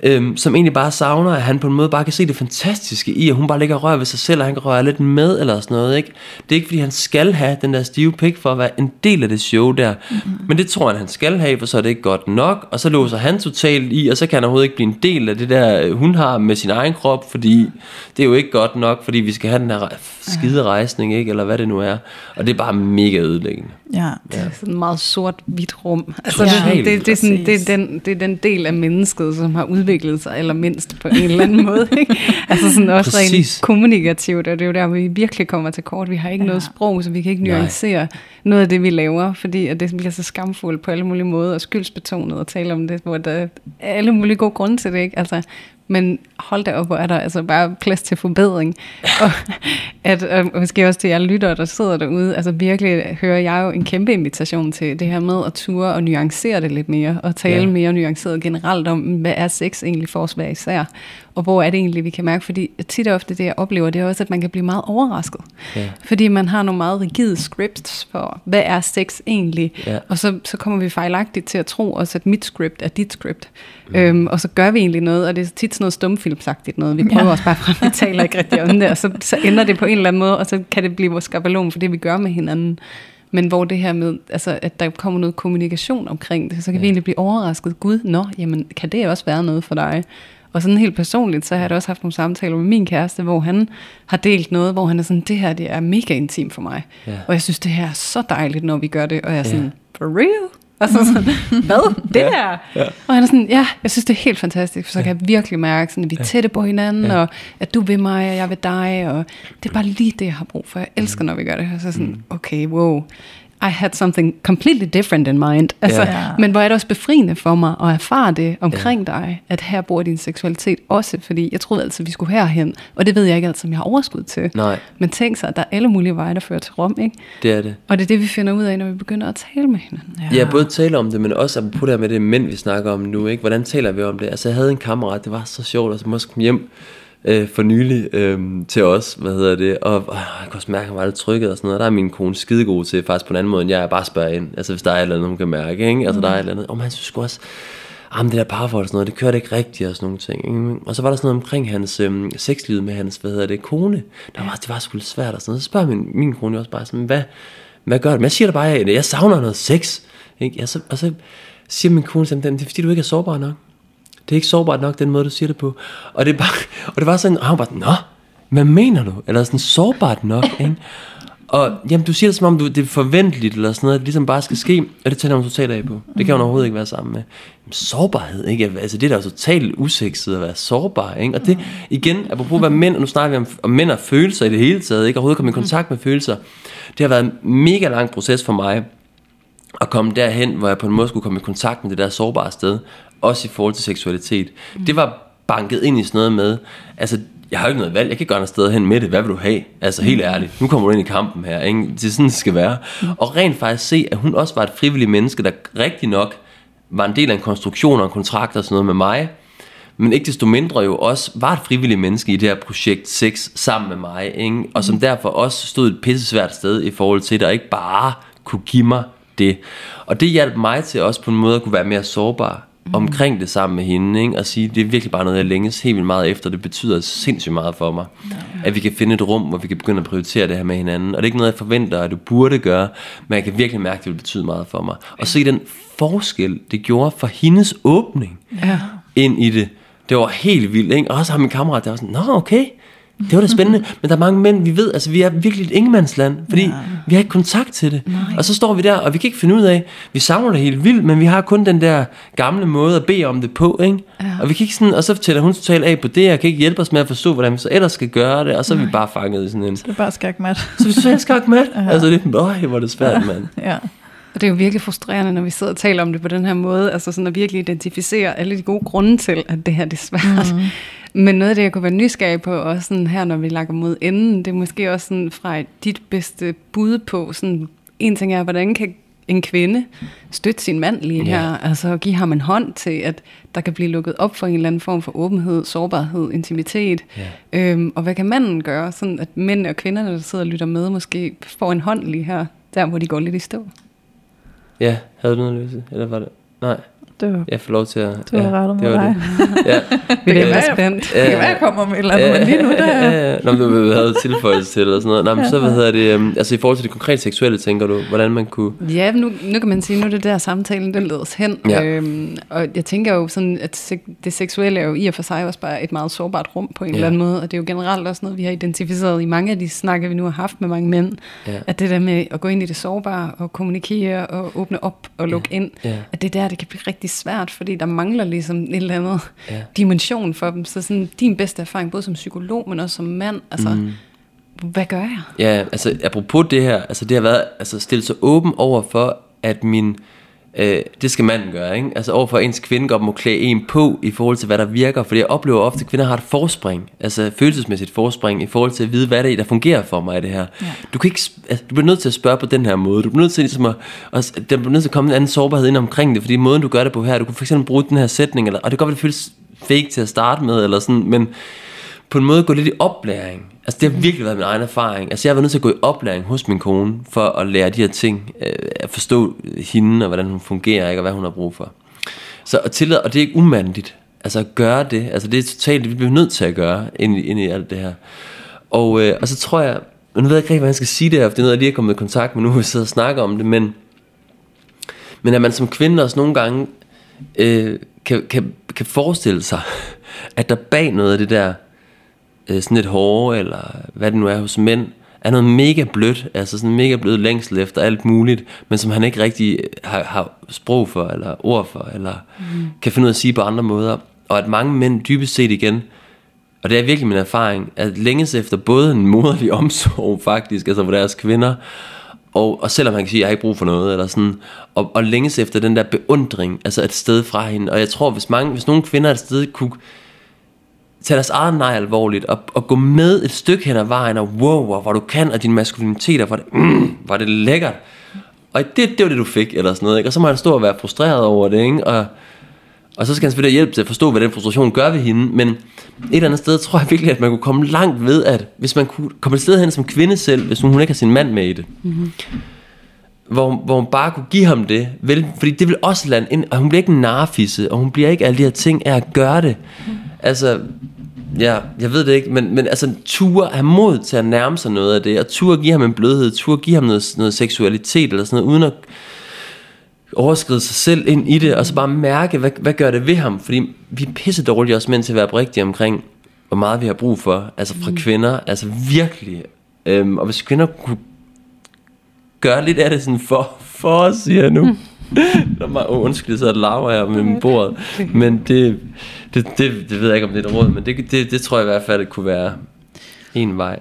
Speaker 3: øhm, som egentlig bare savner, at han på en måde bare kan se det fantastiske i, at hun bare ligger og rører ved sig selv, og han kan røre lidt med, eller sådan noget, ikke? Det er ikke, fordi han skal have den der stive pik for at være en del af det show der, mm-hmm. men det tror han, han skal have, for så er det ikke godt nok, og så låser han totalt i, og så kan han overhovedet ikke blive en del af det der, øh, hun har med sin egen krop, fordi det er jo ikke godt nok, fordi vi skal have den her skide rejsning, ikke? Eller hvad det nu er, og det er bare mega ødelæggende.
Speaker 2: Ja.
Speaker 1: Det er sådan et meget sort-hvidt rum. Altså,
Speaker 3: Ja,
Speaker 1: det, det, det, er sådan, det, er den, det er den del af mennesket, som har udviklet sig allermindst på en eller anden måde. Ikke? Altså sådan også
Speaker 3: Præcis.
Speaker 1: rent kommunikativt, og det er jo der, hvor vi virkelig kommer til kort. Vi har ikke ja. noget sprog, så vi kan ikke
Speaker 3: Nej.
Speaker 1: nuancere noget af det, vi laver, fordi at det bliver så skamfuldt på alle mulige måder, og skyldsbetonet at tale om det, hvor der er alle mulige gode grunde til det. Ikke? Altså, men hold da op, hvor er der altså bare plads til forbedring. og, at, og måske også til jer lyttere, der sidder derude, altså virkelig hører jeg jo en kæmpe invitation til det her med at ture og nuancere det lidt mere, og tale
Speaker 3: ja.
Speaker 1: mere nuanceret generelt om, hvad er sex egentlig for os hver især, og hvor er det egentlig, vi kan mærke, fordi tit og ofte det, jeg oplever, det er også, at man kan blive meget overrasket.
Speaker 3: Ja.
Speaker 1: Fordi man har nogle meget rigide scripts for, hvad er sex egentlig?
Speaker 3: Ja.
Speaker 1: Og så, så kommer vi fejlagtigt til at tro også, at mit script er dit script. Mm. Øhm, og så gør vi egentlig noget, og det er tit sådan noget stumfilmsagtigt noget. Vi prøver ja. også bare frem, vi taler ikke rigtig om det, og så, så ender det på en eller anden måde, og så kan det blive vores skabelon for det, vi gør med hinanden. Men hvor det her med, altså, at der kommer noget kommunikation omkring det, så kan ja. vi egentlig blive overrasket. Gud, nå, jamen, kan det også være noget for dig? Og sådan helt personligt, så har jeg da også haft nogle samtaler med min kæreste, hvor han har delt noget, hvor han er sådan, det her det er mega intim for mig.
Speaker 3: Ja.
Speaker 1: Og jeg synes, det her er så dejligt, når vi gør det. Og jeg er sådan, for real? Altså sådan, hvad? Det
Speaker 3: Ja.
Speaker 1: der?
Speaker 3: Ja.
Speaker 1: Og han er sådan, ja, jeg synes, det er helt fantastisk, for så kan jeg virkelig mærke, sådan, at vi er tætte på hinanden,
Speaker 3: Ja.
Speaker 1: og at du vil mig, og jeg vil dig, og det er bare lige det, jeg har brug for. Jeg elsker,
Speaker 3: Mm.
Speaker 1: når vi gør det. Og så sådan, okay, wow, I had something completely different in mind. Altså,
Speaker 2: Ja.
Speaker 1: Men hvor er det også befriende for mig at erfare det omkring dig, at her bor din seksualitet også, fordi jeg troede altid, vi skulle herhen, og det ved jeg ikke altid, om jeg har overskud til.
Speaker 3: Nej,
Speaker 1: Men tænk sig, at der er alle mulige veje, der fører til Rom, ikke?
Speaker 3: det er det.
Speaker 1: Og det er det, vi finder ud af, når vi begynder at tale med hinanden.
Speaker 3: Ja. Jeg både tale om det, men også apropos det her med det mænd, vi snakker om nu. Ikke? Hvordan taler vi om det? Altså, jeg havde en kammerat, det var så sjovt, og også kom hjem øh, for nylig øh, til os, hvad hedder det, og øh, jeg kan også mærke, at han var lidt trykket og sådan noget. Der er min kone skidegod til, faktisk på en anden måde, end jeg er bare spørger ind. Altså, hvis der er et eller andet, hun kan mærke, ikke? Altså, der er et eller andet. Og man synes også, ah, jamen det der parforhold og sådan noget, det kørte ikke rigtigt og sådan nogle ting. Ikke? Og så var der sådan noget omkring hans øh, sexliv med hans, hvad hedder det, kone. Der var, det var sgu lidt svært og sådan noget. Så spørger min, min kone jo også bare sådan, hvad, hvad gør det? Men jeg siger da bare, at jeg savner noget sex. Ikke? Jeg, så, og så siger min kone til det er fordi du ikke er sårbar nok. Det er ikke sårbart nok, den måde du siger det på. Og det, er bare, og det var sådan, og han var bare, nå, hvad mener du? Eller sådan sårbart nok, ikke? Og jamen, du siger det som om, du, det er forventeligt, eller sådan noget, at det ligesom bare skal ske, og det tænder hun totalt af på. Det kan hun overhovedet ikke være sammen med. Jamen, sårbarhed, ikke? Altså, det er da jo totalt usekset at være sårbar, ikke? Og det, igen, apropos at være mænd, og nu snakker vi om, om mænd og følelser i det hele taget, ikke? Overhovedet komme i kontakt med følelser. Det har været en mega lang proces for mig, at komme derhen, hvor jeg på en måde skulle komme i kontakt med det der sårbare sted, også i forhold til seksualitet. Mm. Det var banket ind i sådan noget med, altså, jeg har jo ikke noget valg, jeg kan ikke gøre noget sted hen med det, hvad vil du have? Altså helt ærligt, nu kommer du ind i kampen her, ikke? det er sådan, det skal være. Mm. Og rent faktisk se, at hun også var et frivilligt menneske, der rigtig nok var en del af en konstruktion og en kontrakt og sådan noget med mig, men ikke desto mindre jo også var et frivilligt menneske i det her projekt 6 sammen med mig, ikke? og som derfor også stod et pissesvært sted i forhold til og ikke bare kunne give mig det. Og det hjalp mig til også på en måde at kunne være mere sårbar mm. omkring det sammen med hende, ikke? og sige, det er virkelig bare noget, jeg længes helt vildt meget efter, det betyder sindssygt meget for mig, ja. at vi kan finde et rum, hvor vi kan begynde at prioritere det her med hinanden, og det er ikke noget, jeg forventer, at du burde gøre, men jeg kan virkelig mærke, at det vil betyde meget for mig. Og se den forskel, det gjorde for hendes åbning
Speaker 1: Ja.
Speaker 3: ind i det, det var helt vildt, ikke? Og også har min kammerat, der var sådan, nå okay, det var da spændende, men der er mange mænd, vi ved, altså vi er virkelig et ingemandsland, fordi ja. vi har ikke kontakt til det. Nej. Og så står vi der, og vi kan ikke finde ud af, vi savner det helt vildt, men vi har kun den der gamle måde at bede om det på, ikke? Ja. Og vi kan ikke sådan, og så tæller hun totalt af på det, og kan ikke hjælpe os med at forstå, hvordan vi så ellers skal gøre det, og så er vi bare fanget i sådan en...
Speaker 2: Det er bare skakmat.
Speaker 3: Så vi så skak med. ja. Altså det, øj, hvor er det svært, mand.
Speaker 2: ja.
Speaker 1: Og det er jo virkelig frustrerende, når vi sidder og taler om det på den her måde, altså sådan at virkelig identificere alle de gode grunde til, at det her det er svært. Mm. Men noget af det, jeg kunne være nysgerrig på, også sådan her, når vi lakker mod enden, det er måske også sådan fra dit bedste bud på, sådan, en ting er, hvordan kan en kvinde støtte sin mand lige her,
Speaker 3: Ja.
Speaker 1: altså give ham en hånd til, at der kan blive lukket op for en eller anden form for åbenhed, sårbarhed, intimitet.
Speaker 3: Ja.
Speaker 1: Øhm, og hvad kan manden gøre, sådan at mænd og kvinderne, der sidder og lytter med, måske får en hånd lige her, der hvor de går lidt i stå.
Speaker 3: Ja, havde du noget løse? Eller var det? Nej,
Speaker 2: Det var,
Speaker 3: jeg får lov til at...
Speaker 2: du har
Speaker 3: ja,
Speaker 2: rettet
Speaker 3: det
Speaker 2: med
Speaker 3: var
Speaker 2: dig.
Speaker 3: det. Ja.
Speaker 1: Vi
Speaker 2: kan
Speaker 1: er
Speaker 2: være,
Speaker 1: spændt.
Speaker 2: Det kan være, jeg kommer med et eller andet, men lige nu der...
Speaker 3: ja, ja. Nå, men du havde tilføjelse til eller sådan noget. Nå, men så, hvad hedder det, um, altså i forhold til det konkrete seksuelle, tænker du, hvordan man kunne...
Speaker 1: Ja, nu, nu kan man sige, nu er det der samtalen, den leder os hen.
Speaker 3: Ja.
Speaker 1: Øhm, og jeg tænker jo sådan, at det seksuelle er jo i og for sig også bare et meget sårbart rum på en
Speaker 3: Ja.
Speaker 1: eller anden måde. Og det er jo generelt også noget, vi har identificeret i mange af de snakke, vi nu har haft med mange mænd.
Speaker 3: Ja.
Speaker 1: At det der med at gå ind i det sårbare og kommunikere og åbne op og lukke ind,
Speaker 3: Ja.
Speaker 1: at det er der, det kan blive rigtig svært, fordi der mangler ligesom et eller andet
Speaker 3: Ja.
Speaker 1: dimension for dem. Så sådan din bedste erfaring, både som psykolog, men også som mand, altså, mm. hvad gør jeg?
Speaker 3: Ja, altså apropos det her, altså det har været altså stille sig åben over for, at min, øh, det skal manden gøre, ikke? Altså over for at ens kvinde godt må klæde en på i forhold til, hvad der virker, fordi jeg oplever ofte, at kvinder har et forspring, altså følelsesmæssigt forspring i forhold til at vide, hvad det er, der fungerer for mig i det her. Ja. Du, kan ikke, altså, du bliver nødt til at spørge på den her måde, du bliver nødt til ligesom at, at der bliver nødt til at komme en anden sårbarhed ind omkring det, fordi måden du gør det på her, du kan for eksempel bruge den her sætning, eller, og det kan godt være, det føles fake til at starte med, eller sådan, men på en måde gå lidt i oplæring. Altså det har virkelig været min egen erfaring. Altså jeg har været nødt til at gå i oplæring hos min kone, for at lære de her ting, øh, at forstå hende, og hvordan hun fungerer, ikke, og hvad hun har brug for. Så at tillade, og det er ikke umandigt, altså at gøre det, altså det er totalt, det vi bliver nødt til at gøre, ind i, ind i alt det her. Og, øh, og så tror jeg, nu ved jeg ikke rigtig, hvad jeg skal sige det her, for det er noget, jeg lige er kommet i kontakt med nu, hvor vi sidder og snakker om det, men, men at man som kvinde også nogle gange øh, kan, kan, kan forestille sig, at der bag noget af det der, øh, sådan et hårde, eller hvad det nu er hos mænd, er noget mega blødt, altså sådan mega blødt længsel efter alt muligt, men som han ikke rigtig har, har sprog for, eller ord for, eller mm. kan finde ud af at sige på andre måder. Og at mange mænd dybest set igen, og det er virkelig min erfaring, at længes efter både en moderlig omsorg faktisk, altså for deres kvinder, og, og selvom han kan sige, at jeg har ikke brug for noget, eller sådan, og, og længes efter den der beundring, altså et sted fra hende. Og jeg tror, hvis, mange, hvis nogle kvinder et sted kunne tage deres eget nej alvorligt, og, og gå med et stykke hen ad vejen, og wow, og hvor du kan, og din maskulinitet, og hvor det, mm, hvor det lækkert. Og det, det var det, du fik, eller sådan noget, ikke? Og så må han stå og være frustreret over det, ikke? Og, og så skal han selvfølgelig hjælpe til at forstå, hvad den frustration gør ved hende. Men et eller andet sted tror jeg virkelig, at man kunne komme langt ved, at hvis man kunne komme et sted hen som kvinde selv, hvis hun ikke har sin mand med i det, mm-hmm. hvor, hvor hun bare kunne give ham det, vel, fordi det vil også lande ind, og hun bliver ikke en narfisse, og hun bliver ikke alle de her ting af at gøre det. Mm. Altså, ja, jeg ved det ikke, men, men altså ture have mod til at nærme sig noget af det, og ture give ham en blødhed, ture give ham noget, noget seksualitet eller sådan noget, uden at overskride sig selv ind i det, og så bare mærke, hvad, hvad gør det ved ham? Fordi vi er pisse dårlige også mænd til at være oprigtige omkring, hvor meget vi har brug for, altså fra mm. kvinder, altså virkelig. Øhm, og hvis kvinder kunne gøre lidt af det sådan for, for os, siger jeg nu. Mm. Nå, oh, undskyld, så laver jeg med min bord. Men det, det, det, det ved jeg ikke, om det er et råd, men det, det, det tror jeg i hvert fald, det kunne være en vej.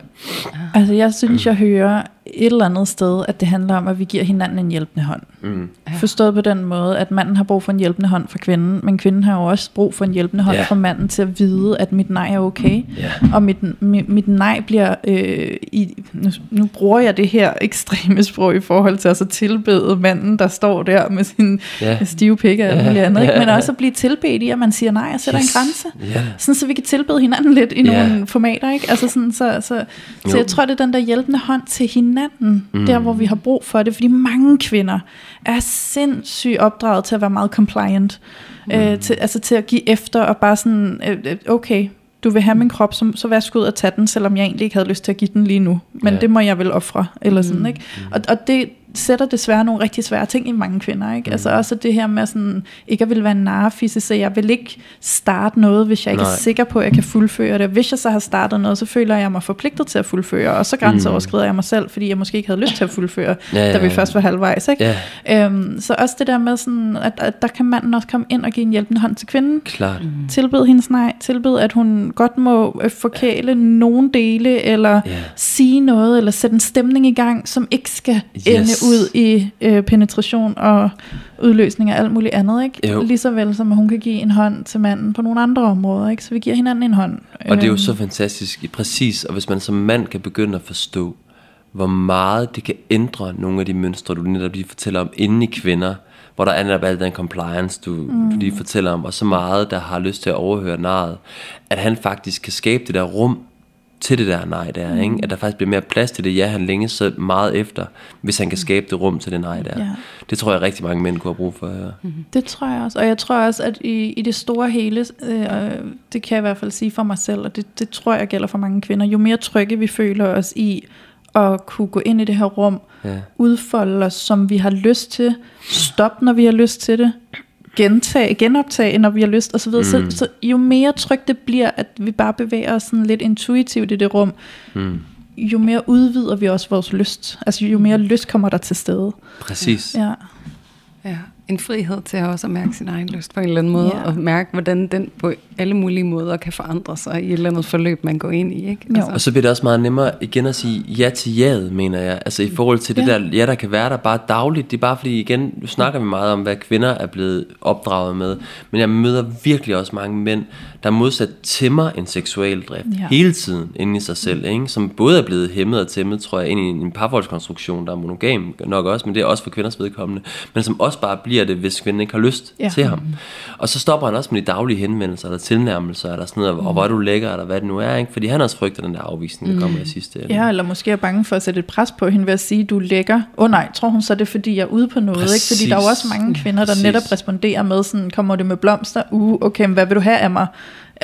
Speaker 2: Altså jeg synes, jeg hører et eller andet sted, at det handler om, at vi giver hinanden en hjælpende hånd. Mm. Forstået på den måde, at manden har brug for en hjælpende hånd fra kvinden, men kvinden har jo også brug for en hjælpende hånd yeah. fra manden til at vide, at mit nej er okay. Yeah. Og mit, mit, mit nej bliver, øh, i, nu, nu bruger jeg det her ekstreme sprog i forhold til at så tilbede manden, der står der med sin yeah. stive pik og alt andet, ikke? men også at blive tilbedt i, at man siger nej og sætter yes. en grænse. Yeah. Sådan så vi kan tilbede hinanden lidt i yeah. nogle formater. Ikke? Altså sådan, så, så, så jeg tror, det er den der hjælpende hånd til hinanden, mm. der hvor vi har brug for det, fordi mange kvinder er sindssygt opdraget til at være meget compliant, mm. øh, til, altså til at give efter og bare sådan, øh, øh okay, du vil have min krop, så, så værsgo ud og tage den, selvom jeg egentlig ikke havde lyst til at give den lige nu. Men ja. det må jeg vel ofre, eller sådan, mm. ikke? Og, og det, sætter desværre nogle rigtig svære ting i mange kvinder. Ikke? Mm. Altså også det her med sådan, ikke at vil være narfisse, så jeg vil ikke starte noget, hvis jeg ikke Nej. er sikker på, at jeg kan fuldføre det. Hvis jeg så har startet noget, så føler jeg mig forpligtet til at fuldføre, og så grænseoverskrider mm. jeg mig selv, fordi jeg måske ikke havde lyst til at fuldføre, ja, ja, da vi først var halvvejs. Ikke? Ja. Øhm, så også det der med, sådan, at, at der kan manden også komme ind og give en hjælpende hånd til kvinden.
Speaker 3: Klart. Mm.
Speaker 2: Tilbed hendes nej, tilbed at hun godt må øh, forkæle nogle dele, eller yeah. sige noget, eller sætte en stemning i gang, som ikke skal yes. ende ud i øh, penetration og udløsning af alt muligt andet, ikke? Jo. Lige så vel som at hun kan give en hånd til manden på nogle andre områder, ikke? Så vi giver hinanden en hånd.
Speaker 3: Og det er jo øhm. så fantastisk, præcis, og hvis man som mand kan begynde at forstå, hvor meget det kan ændre nogle af de mønstre, du netop lige fortæller om inde i kvinder, hvor der er netop al den compliance, du, mm. du lige fortæller om, og så meget, der har lyst til at overhøre naret, at han faktisk kan skabe det der rum, til det der nej der, mm. ikke? at der faktisk bliver mere plads til det, ja, han længes så meget efter, hvis han kan skabe det rum til det nej der. Ja. Det tror jeg rigtig mange mænd kunne have brug for. Ja.
Speaker 2: Mm-hmm. Det tror jeg også, og jeg tror også, at i, i det store hele, øh, det kan jeg i hvert fald sige for mig selv, og det, det tror jeg gælder for mange kvinder, jo mere trygge vi føler os i, at kunne gå ind i det her rum, ja. udfolde os, som vi har lyst til, stoppe, når vi har lyst til det, gentage, genoptage, når vi har lyst, og så videre. Mm. Så, så jo mere trygt det bliver, at vi bare bevæger os sådan lidt intuitivt i det rum, mm. jo mere udvider vi også vores lyst. Altså jo mere lyst kommer der til stede.
Speaker 3: Præcis.
Speaker 2: Ja.
Speaker 1: ja en frihed til at også at mærke sin egen lyst på en eller anden måde, ja. og mærke, hvordan den på alle mulige måder kan forandre sig i et eller andet forløb, man går ind i. Ikke?
Speaker 3: Altså. Og så bliver det også meget nemmere igen at sige ja til jaet, mener jeg. Altså i forhold til det ja. der ja, der kan være der bare dagligt. Det er bare fordi, igen, nu snakker vi meget om, hvad kvinder er blevet opdraget med, men jeg møder virkelig også mange mænd, der modsat tæmmer en seksuel drift
Speaker 2: Ja.
Speaker 3: hele tiden inde i sig selv, ikke? som både er blevet hæmmet og tæmmet, tror jeg, ind i en, parforholdskonstruktion, der er monogam nok også, men det er også for kvinders vedkommende, men som også bare bliver det, hvis kvinden ikke har lyst
Speaker 2: Ja.
Speaker 3: til ham. Og så stopper han også med de daglige henvendelser, eller tilnærmelser, eller sådan noget, og hvor er du lækker, eller hvad det nu er, ikke? fordi han også frygter den der afvisning, der kommer i sidste ende.
Speaker 2: Ja, eller måske er bange for at sætte et pres på hende ved at sige, du er lækker. Åh oh, nej, tror hun så er det, fordi jeg er ude på noget? Ikke? Fordi der er jo også mange kvinder, der
Speaker 3: Præcis.
Speaker 2: netop responderer med sådan, kommer det med blomster? Uh, okay, hvad vil du have af mig?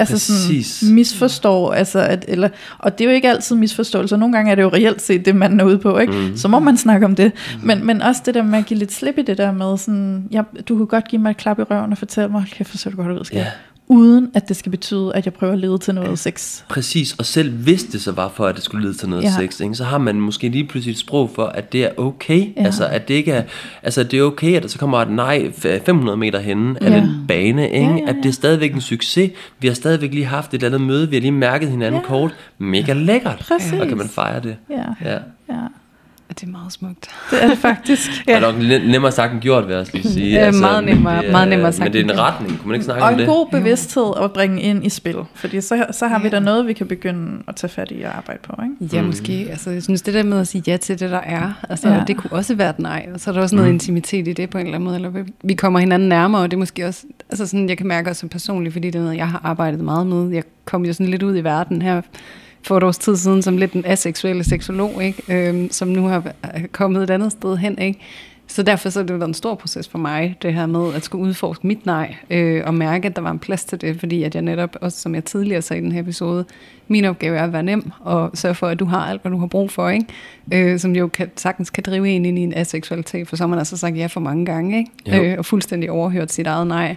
Speaker 2: Altså
Speaker 3: Præcis.
Speaker 2: sådan misforstår, altså at, eller, og det er jo ikke altid misforståelse, nogle gange er det jo reelt set det, man er ude på, ikke? Mm. så må man snakke om det, mm. men, men også det der med at give lidt slip i det der med, sådan, ja, du kunne godt give mig et klap i røven og fortælle mig, kæft, hvor ser du godt ud, skat.
Speaker 3: Ja.
Speaker 2: Uden at det skal betyde, at jeg prøver at lede til noget sex.
Speaker 3: Præcis, og selv hvis det så var for, at det skulle lede til noget
Speaker 2: Ja.
Speaker 3: sex, ikke, så har man måske lige pludselig et sprog for, at det er okay.
Speaker 2: Ja.
Speaker 3: Altså, at det ikke er, altså, det er okay, at der så kommer et nej f- 500 meter henne af
Speaker 2: Ja.
Speaker 3: den bane, ikke?
Speaker 2: Ja, ja, ja.
Speaker 3: at det er stadigvæk en succes. Vi har stadigvæk lige haft et eller andet møde, vi har lige mærket hinanden
Speaker 2: ja.
Speaker 3: kort. Mega lækkert.
Speaker 2: Præcis.
Speaker 3: Og kan man fejre det.
Speaker 2: Ja,
Speaker 3: Ja.
Speaker 2: ja.
Speaker 1: Det er meget smukt.
Speaker 2: det er det faktisk.
Speaker 3: Ja. Og nok nem- nemmere sagt end gjort, vil jeg også lige sige.
Speaker 1: Ja, meget nemmere-
Speaker 3: det er-
Speaker 1: meget nemmere sagt
Speaker 3: Men det er en retning, kunne man ikke snakke
Speaker 2: Og
Speaker 3: om
Speaker 2: en
Speaker 3: det?
Speaker 2: god bevidsthed at bringe ind i spil, fordi så, så har vi da noget, vi kan begynde at tage fat i og arbejde på. Ikke?
Speaker 1: Ja, måske. Altså, jeg synes, det der med at sige ja til det, der er, altså,
Speaker 2: Ja.
Speaker 1: det kunne også være et nej. Og så er der også noget mm. intimitet i det på en eller anden måde. Eller vi- vi kommer hinanden nærmere, og det er måske også, altså sådan, jeg kan mærke også personligt, fordi det er noget, jeg har arbejdet meget med. Jeg kom jo sådan lidt ud i verden her for et års tid siden, som lidt en aseksuelle seksolog, ikke? Øhm, som nu har kommet et andet sted hen. Ikke? Så derfor så er det været en stor proces for mig, det her med at skulle udforske mit nej, øh, og mærke, at der var en plads til det, fordi at jeg netop, også som jeg tidligere sagde i den her episode, min opgave er at være nem, og sørge for, at du har alt, hvad du har brug for, ikke? Øh, som jo kan, sagtens kan drive en ind i en aseksualitet, for så har man altså sagt ja for mange gange, ikke?
Speaker 3: Jo.
Speaker 1: Øh, og fuldstændig overhørt sit eget nej.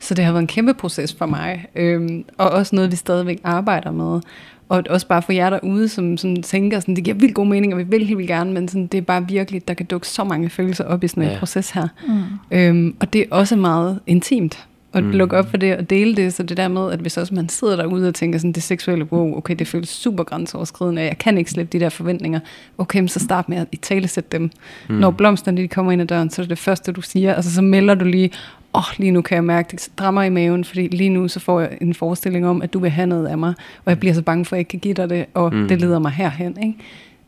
Speaker 1: Så det har været en kæmpe proces for mig, øhm, og også noget, vi stadigvæk arbejder med. Og også bare for jer derude, som, som tænker, sådan, det giver vildt god mening, og vi vil helt vildt gerne, men sådan, det er bare virkelig, der kan dukke så mange følelser op i sådan en
Speaker 3: Ja.
Speaker 1: proces her.
Speaker 2: Mm.
Speaker 1: Øhm, og det er også meget intimt at
Speaker 3: Mm.
Speaker 1: lukke op for det og dele det. Så det der med, at hvis også man sidder derude og tænker sådan, det seksuelle, wow, okay, det føles super grænseoverskridende, og jeg kan ikke slippe de der forventninger. Okay, så start med at i tale sætte dem. Mm. Når blomsterne de kommer ind ad døren, så er det det første, du siger. Altså så melder du lige, åh, oh, lige nu kan jeg mærke, det strammer i maven, fordi lige nu så får jeg en forestilling om, at du vil have noget af mig, og jeg bliver så bange for, at jeg ikke kan give dig det, og
Speaker 3: Mm.
Speaker 1: mm. det leder mig herhen, ikke?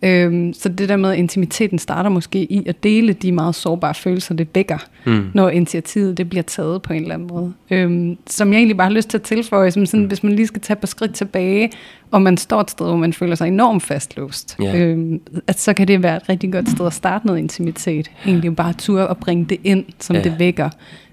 Speaker 1: Øhm, så det der med, at intimiteten starter måske i at dele de meget sårbare følelser, det vækker,
Speaker 3: Mm.
Speaker 1: når initiativet det bliver taget på en eller anden måde. Øhm, som jeg egentlig bare har lyst til at tilføje, som sådan, hvis man lige skal tage på skridt tilbage, og man står et sted, hvor man føler sig enormt fastlåst,
Speaker 3: Ja.
Speaker 1: øhm, at så kan det være et rigtig godt sted at starte noget intimitet. Egentlig bare ture og bringe det ind, som
Speaker 3: Ja.
Speaker 1: det vækker.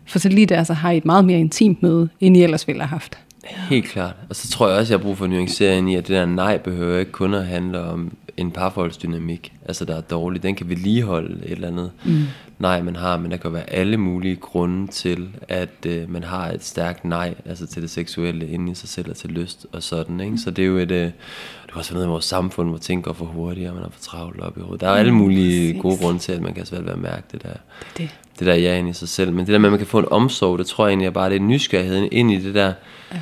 Speaker 1: For så lige der, så har I et meget mere intimt møde, end I ellers ville have haft.
Speaker 3: Helt klart. Og så tror jeg også, jeg har brug for nuancering i, at det der nej behøver ikke kun at handle om en parforholdsdynamik, altså der er dårlig. Den kan vedligeholde et eller andet mm. nej, man har, men der kan være alle mulige grunde til, at øh, man har et stærkt nej, altså til det seksuelle inde i sig selv og til lyst og sådan. Ikke? Så det er jo et, øh, det kan også være noget i vores samfund, hvor ting går for hurtigt, og man er for travlt op i hovedet. Der er alle mulige
Speaker 1: præcis.
Speaker 3: gode grunde til, at man kan svært ved at mærke det der
Speaker 1: Det det.
Speaker 3: det der ja ind i sig selv. Men det der med, at man kan få en omsorg, det tror jeg egentlig er bare, det er nysgerrigheden ind i det der. Ja.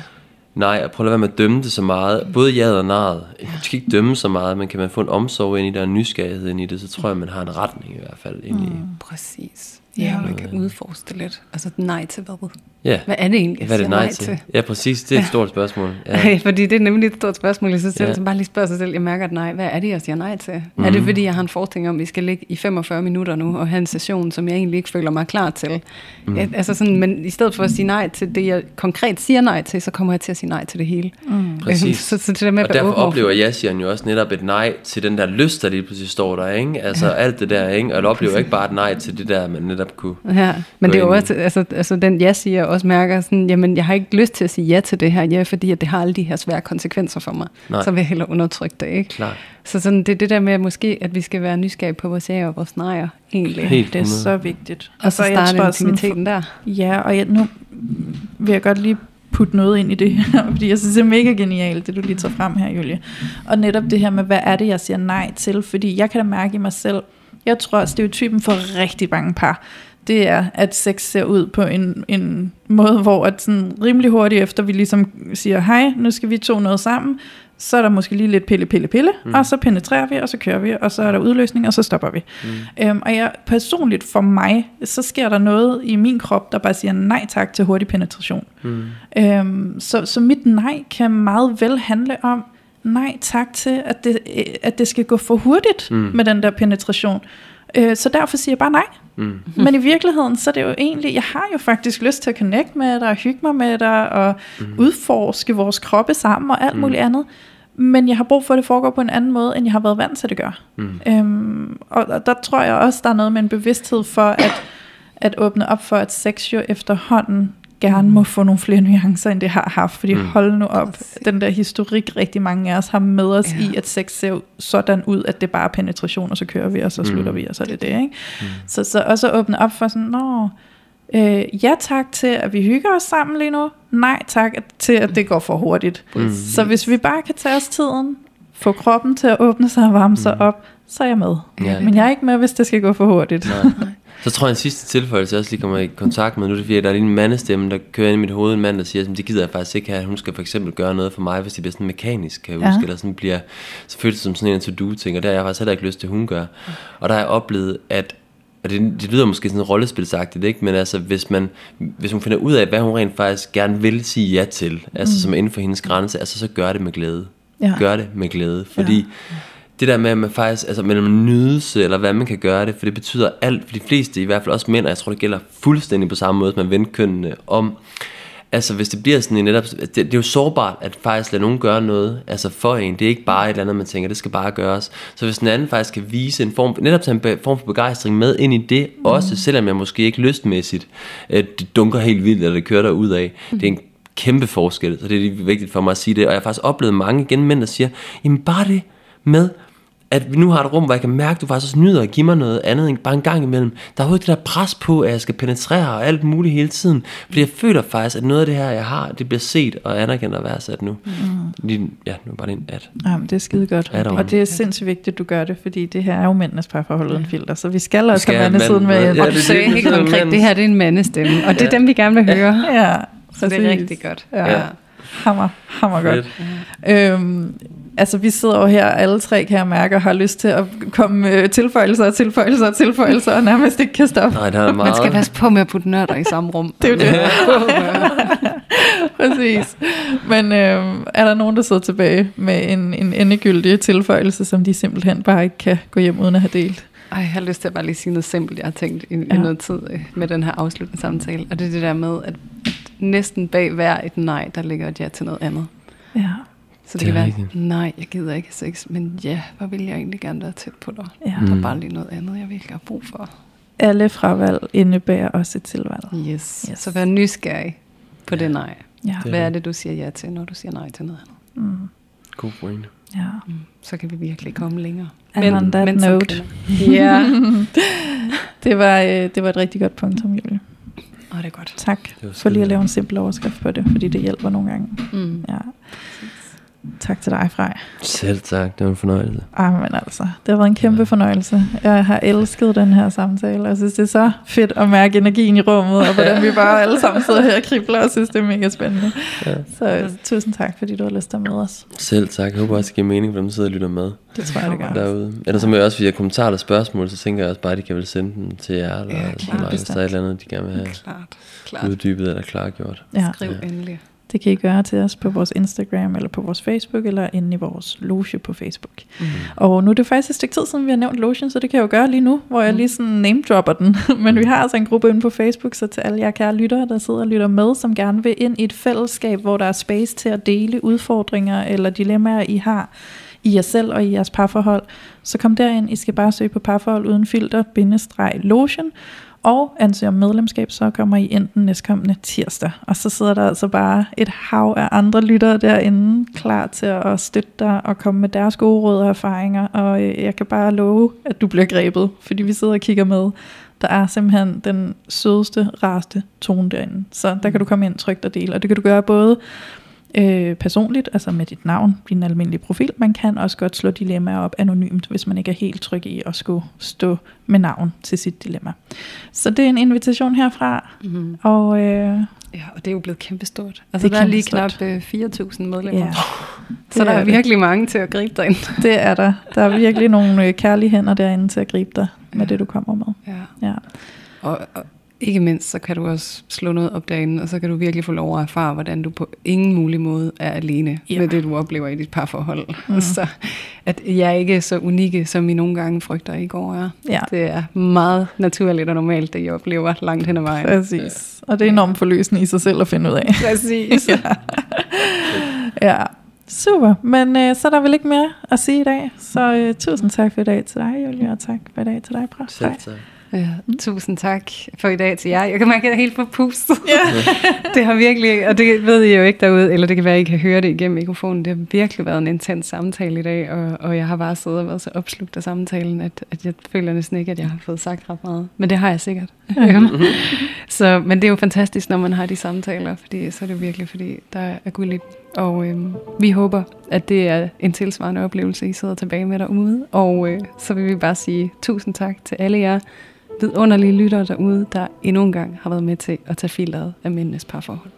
Speaker 3: Nej, og prøv at være med at dømme det så meget. Både ja og nej. Du skal ikke dømme så meget, men kan man få en omsorg ind i det, og nysgerrighed ind i det, så tror jeg, man har en retning i hvert fald ind i.
Speaker 1: Præcis.
Speaker 2: Ja.
Speaker 1: Ja, man kan udforske det lidt. Altså nej til hvad?
Speaker 3: Ja,
Speaker 1: Hvad er det egentlig, jeg
Speaker 3: hvad er det
Speaker 1: siger
Speaker 3: nej til? Ja, præcis. Det er et stort spørgsmål. Ja.
Speaker 1: Ja. Fordi det er nemlig et stort spørgsmål i sig selv,
Speaker 3: Ja.
Speaker 1: ja. så bare lige spørge sig selv, jeg mærker et nej, hvad er det, jeg siger nej til? Mm. Er det fordi, jeg har en forestilling om, at vi skal ligge i 45 minutter nu, og have en session, som jeg egentlig ikke føler mig klar til? Mm. Ja, altså sådan, men i stedet for at sige nej til det, jeg konkret siger nej til, så kommer jeg til at sige nej til det hele.
Speaker 2: Mm.
Speaker 3: Præcis.
Speaker 1: så, så det der med
Speaker 3: Og derfor oplever jeg jo også netop et nej til den der lyst, der lige pludselig står der, ikke? Altså ja. alt det der, ikke? Og jeg oplever ikke bare et nej til det der, man netop kunne...
Speaker 1: Ja, men det er jo også, altså, altså den jeg siger, også mærker sådan, jamen jeg har ikke lyst til at sige ja til det her, ja, fordi at det har alle de her svære konsekvenser for mig.
Speaker 3: Nej.
Speaker 1: Så vil jeg hellere undertrykke det, ikke?
Speaker 3: Klart.
Speaker 1: Så sådan, det er det der med, at måske, at vi skal være nysgerrige på vores ja og vores nejer, egentlig.
Speaker 3: Helt
Speaker 2: Det er
Speaker 3: 100.
Speaker 2: så vigtigt.
Speaker 1: Og så
Speaker 2: jeg
Speaker 1: starte
Speaker 2: tror sådan
Speaker 1: intimiteten der.
Speaker 2: Ja, og jeg, nu vil jeg godt lige putte noget ind i det her, fordi jeg synes, det er mega genialt, det du lige tager frem her, Julie. Og netop det her med, hvad er det, jeg siger nej til? Fordi jeg kan da mærke i mig selv, jeg tror, at stereotypen for rigtig mange par, det er, at sex ser ud på en, en måde, hvor at sådan rimelig hurtigt efter, vi ligesom siger, hej, nu skal vi to noget sammen, så er der måske lige lidt pille, pille, pille, mm. og så penetrerer vi, og så kører vi, og så er der udløsning, og så stopper vi. Mm. Øhm, og jeg, personligt for mig, så sker der noget i min krop, der bare siger nej tak til hurtig penetration. Mm. Øhm, så, så mit nej kan meget vel handle om, nej tak til, at det, at det skal gå for hurtigt mm. med den der penetration. Øh, så derfor siger jeg bare nej. Mm. Men i virkeligheden, så er det jo egentlig, jeg har jo faktisk lyst til at connect med dig, og hygge mig med dig, og mm. udforske vores kroppe sammen, og alt mm. muligt andet. Men jeg har brug for, at det foregår på en anden måde, end jeg har været vant til at det gør. Mm. Øhm, og, og der tror jeg også, der er noget med en bevidsthed for, at, at åbne op for, at sex jo efterhånden gerne må få nogle flere nuancer, end det har haft. Fordi mm. hold nu op, den der historik, rigtig mange af os har med os ja. i, at sex ser sådan ud, at det bare er penetration, og så kører vi, og så slutter mm. vi, og så er det det. Ikke? Mm. Så, så også at åbne op for sådan, nå, øh, ja tak til, at vi hygger os sammen lige nu. Nej tak til, at det går for hurtigt. Mm. Så hvis vi bare kan tage os tiden, få kroppen til at åbne sig og varme mm. sig op, så er jeg med. Ja. Men jeg er ikke med, hvis det skal gå for hurtigt.
Speaker 3: Nej. Så tror jeg en sidste tilføjelse, jeg også lige kommer i kontakt med, nu er det fordi, der er lige en mandestemme, der kører ind i mit hoved, en mand, der siger, at det gider jeg faktisk ikke have, hun skal for eksempel gøre noget for mig, hvis det bliver sådan mekanisk, kan jeg huske, ja. eller sådan bliver, så føles det som sådan en to-do-ting, og der har jeg faktisk heller ikke lyst til, at hun gør. Og der har jeg oplevet, at og det, det lyder måske sådan rollespilsagtigt, ikke? men altså, hvis, man, hvis hun finder ud af, hvad hun rent faktisk gerne vil sige ja til, altså mm. som er inden for hendes grænse, altså så gør det med glæde. Ja. Gør det med glæde, fordi ja det der med, at man faktisk, altså med en nydelse, eller hvad man kan gøre det, for det betyder alt, for de fleste, i hvert fald også mænd, og jeg tror, det gælder fuldstændig på samme måde, som man vender kønnene om, altså hvis det bliver sådan en netop, det, det er jo sårbart, at faktisk lade nogen gøre noget, altså for en, det er ikke bare et eller andet, man tænker, det skal bare gøres, så hvis den anden faktisk kan vise en form, netop tage en form for begejstring med ind i det, mm. også selvom jeg måske ikke lystmæssigt, at det dunker helt vildt, eller det kører der ud af, mm. det er en kæmpe forskel, så det er vigtigt for mig at sige det, og jeg har faktisk oplevet mange igen mænd, der siger, jamen bare det med at vi nu har et rum, hvor jeg kan mærke, at du faktisk også nyder at give mig noget andet end bare en gang imellem. Der er overhovedet det der pres på, at jeg skal penetrere og alt muligt hele tiden. Fordi jeg føler faktisk, at noget af det her, jeg har, det bliver set og anerkendt og værdsat nu. Mm. Lige, ja, nu er bare en at.
Speaker 2: Jamen, det er skide godt. Ja, og det er sindssygt vigtigt, at du gør det, fordi det her er jo mændenes parforhold uden filter. Så vi skal også have mandesiden med.
Speaker 1: Ja, og du sagde helt konkret, det her det er en mandestemme, og det er ja. dem, vi gerne vil høre. Ja, så det er rigtig godt. Ja. ja.
Speaker 2: Hammer, hammer godt. Ja. Øhm, altså vi sidder jo her alle tre, kan jeg mærke, og har lyst til at komme med tilføjelser og tilføjelser og tilføjelser, og nærmest ikke kan stoppe.
Speaker 3: Nej, der er meget.
Speaker 1: Man skal passe på med at putte nørder i samme rum.
Speaker 2: det er jo det. Præcis. Men øh, er der nogen, der sidder tilbage med en, en endegyldig tilføjelse, som de simpelthen bare ikke kan gå hjem uden at have delt?
Speaker 1: Ej, jeg har lyst til at bare lige sige noget simpelt, jeg har tænkt i, ja. i noget tid øh, med den her afsluttende samtale. Og det er det der med, at, at næsten bag hver et nej, der ligger et ja til noget andet. Ja. Så det, det kan være, rigtigt. nej, jeg gider ikke sex, men ja, hvor vil jeg egentlig gerne være tæt på dig? Ja. Der er mm. bare lige noget andet, jeg virkelig har brug for.
Speaker 2: Alle fravalg indebærer også et tilvalg.
Speaker 1: Yes. yes. Så vær nysgerrig på det nej. Ja. Hvad er det, du siger ja til, når du siger nej til noget andet? Mm.
Speaker 3: God point.
Speaker 2: Ja.
Speaker 1: Mm. Så kan vi virkelig komme længere.
Speaker 2: And men, on that men note. Ja. det, var, øh, det var et rigtig godt punkt, om Julie.
Speaker 1: Åh, oh, det er godt.
Speaker 2: Tak for lige at lave en simpel overskrift på det, fordi det hjælper nogle gange. Mm. Ja. Tak til dig, Frej.
Speaker 3: Selv tak, det var en fornøjelse.
Speaker 2: Ah, men altså, det har været en kæmpe ja. fornøjelse. Jeg har elsket den her samtale, og jeg synes, det er så fedt at mærke energien i rummet, og hvordan vi bare alle sammen sidder her og kribler, og synes, det er mega spændende. Ja. Så tusind tak, fordi du har lyst til at med os.
Speaker 3: Selv tak. Jeg håber også, det giver mening for dem, der sidder og lytter med.
Speaker 2: Det tror jeg, det gør.
Speaker 3: Derude. Ellers så må jeg også, hvis jeg har kommentarer eller spørgsmål, så tænker jeg også bare, at de kan vel sende dem til jer, eller, ja, klar, eller hvis der er et eller andet, de gerne vil have klart, klart. uddybet eller klargjort.
Speaker 1: Ja. Skriv ja. endelig.
Speaker 2: Det kan I gøre til os på vores Instagram, eller på vores Facebook, eller inde i vores loge på Facebook. Mm. Og nu er det faktisk et stykke tid siden, vi har nævnt lotion, så det kan jeg jo gøre lige nu, hvor jeg mm. lige sådan name dropper den. Men vi har altså en gruppe inde på Facebook, så til alle jer kære lyttere, der sidder og lytter med, som gerne vil ind i et fællesskab, hvor der er space til at dele udfordringer eller dilemmaer, I har i jer selv og i jeres parforhold, så kom derind. I skal bare søge på parforhold uden filter, bindestreg lotion, og ansøger medlemskab, så kommer I enten næstkommende tirsdag. Og så sidder der altså bare et hav af andre lyttere derinde, klar til at støtte dig og komme med deres gode råd og erfaringer. Og øh, jeg kan bare love, at du bliver grebet, fordi vi sidder og kigger med. Der er simpelthen den sødeste, rareste tone derinde. Så der kan du komme ind trygt og dele. Og det kan du gøre både øh, personligt, altså med dit navn, din almindelige profil. Man kan også godt slå dilemmaer op anonymt, hvis man ikke er helt tryg i at skulle stå med navn til sit dilemma. Så det er en invitation herfra, mm-hmm. og øh,
Speaker 1: Ja, og det er jo blevet kæmpestort. Altså,
Speaker 2: Det er
Speaker 1: der er lige knap øh, 4.000 medlemmer.
Speaker 2: Ja,
Speaker 1: så der
Speaker 2: det
Speaker 1: er
Speaker 2: er det.
Speaker 1: virkelig mange til at gribe dig ind.
Speaker 2: det er der. Der er virkelig nogle øh, kærlige hænder derinde til at gribe dig med
Speaker 1: Ja.
Speaker 2: det, du kommer med.
Speaker 1: Ja.
Speaker 2: Ja.
Speaker 1: Og, og ikke mindst, så kan du også slå noget op derinde, og så kan du virkelig få lov at erfare, hvordan du på ingen mulig måde er alene
Speaker 2: Ja.
Speaker 1: med det, du oplever i dit parforhold. Mm. Så at jeg ikke er så unikke, som I nogle gange frygter, I går er.
Speaker 2: Ja.
Speaker 1: Det er meget naturligt og normalt, det I oplever langt hen ad vejen.
Speaker 2: Præcis. Og det er enormt forløsende i sig selv at finde ud af.
Speaker 1: Præcis.
Speaker 2: ja. ja. Super. Men øh, så er der vel ikke mere at sige i dag. Så øh, tusind tak for i dag til dig, Julia, og tak for i dag til dig, Bra.
Speaker 3: Selv tak.
Speaker 1: Ja, tusind tak for i dag til jer. Jeg kan mærke, at jeg er helt forpustet.
Speaker 2: Ja.
Speaker 1: det har virkelig, og det ved I jo ikke derude, eller det kan være, at I kan høre det igennem mikrofonen. Det har virkelig været en intens samtale i dag, og, og jeg har bare siddet og været så opslugt af samtalen, at, at jeg føler næsten ikke, at jeg har fået sagt ret meget. Men det har jeg sikkert. så, men det er jo fantastisk, når man har de samtaler, fordi så er det virkelig, fordi der er guld i. Og øhm, vi håber, at det er en tilsvarende oplevelse, I sidder tilbage med derude. Og øh, så vil vi bare sige tusind tak til alle jer vidunderlige lyttere derude, der endnu en gang har været med til at tage filteret af mændenes parforhold.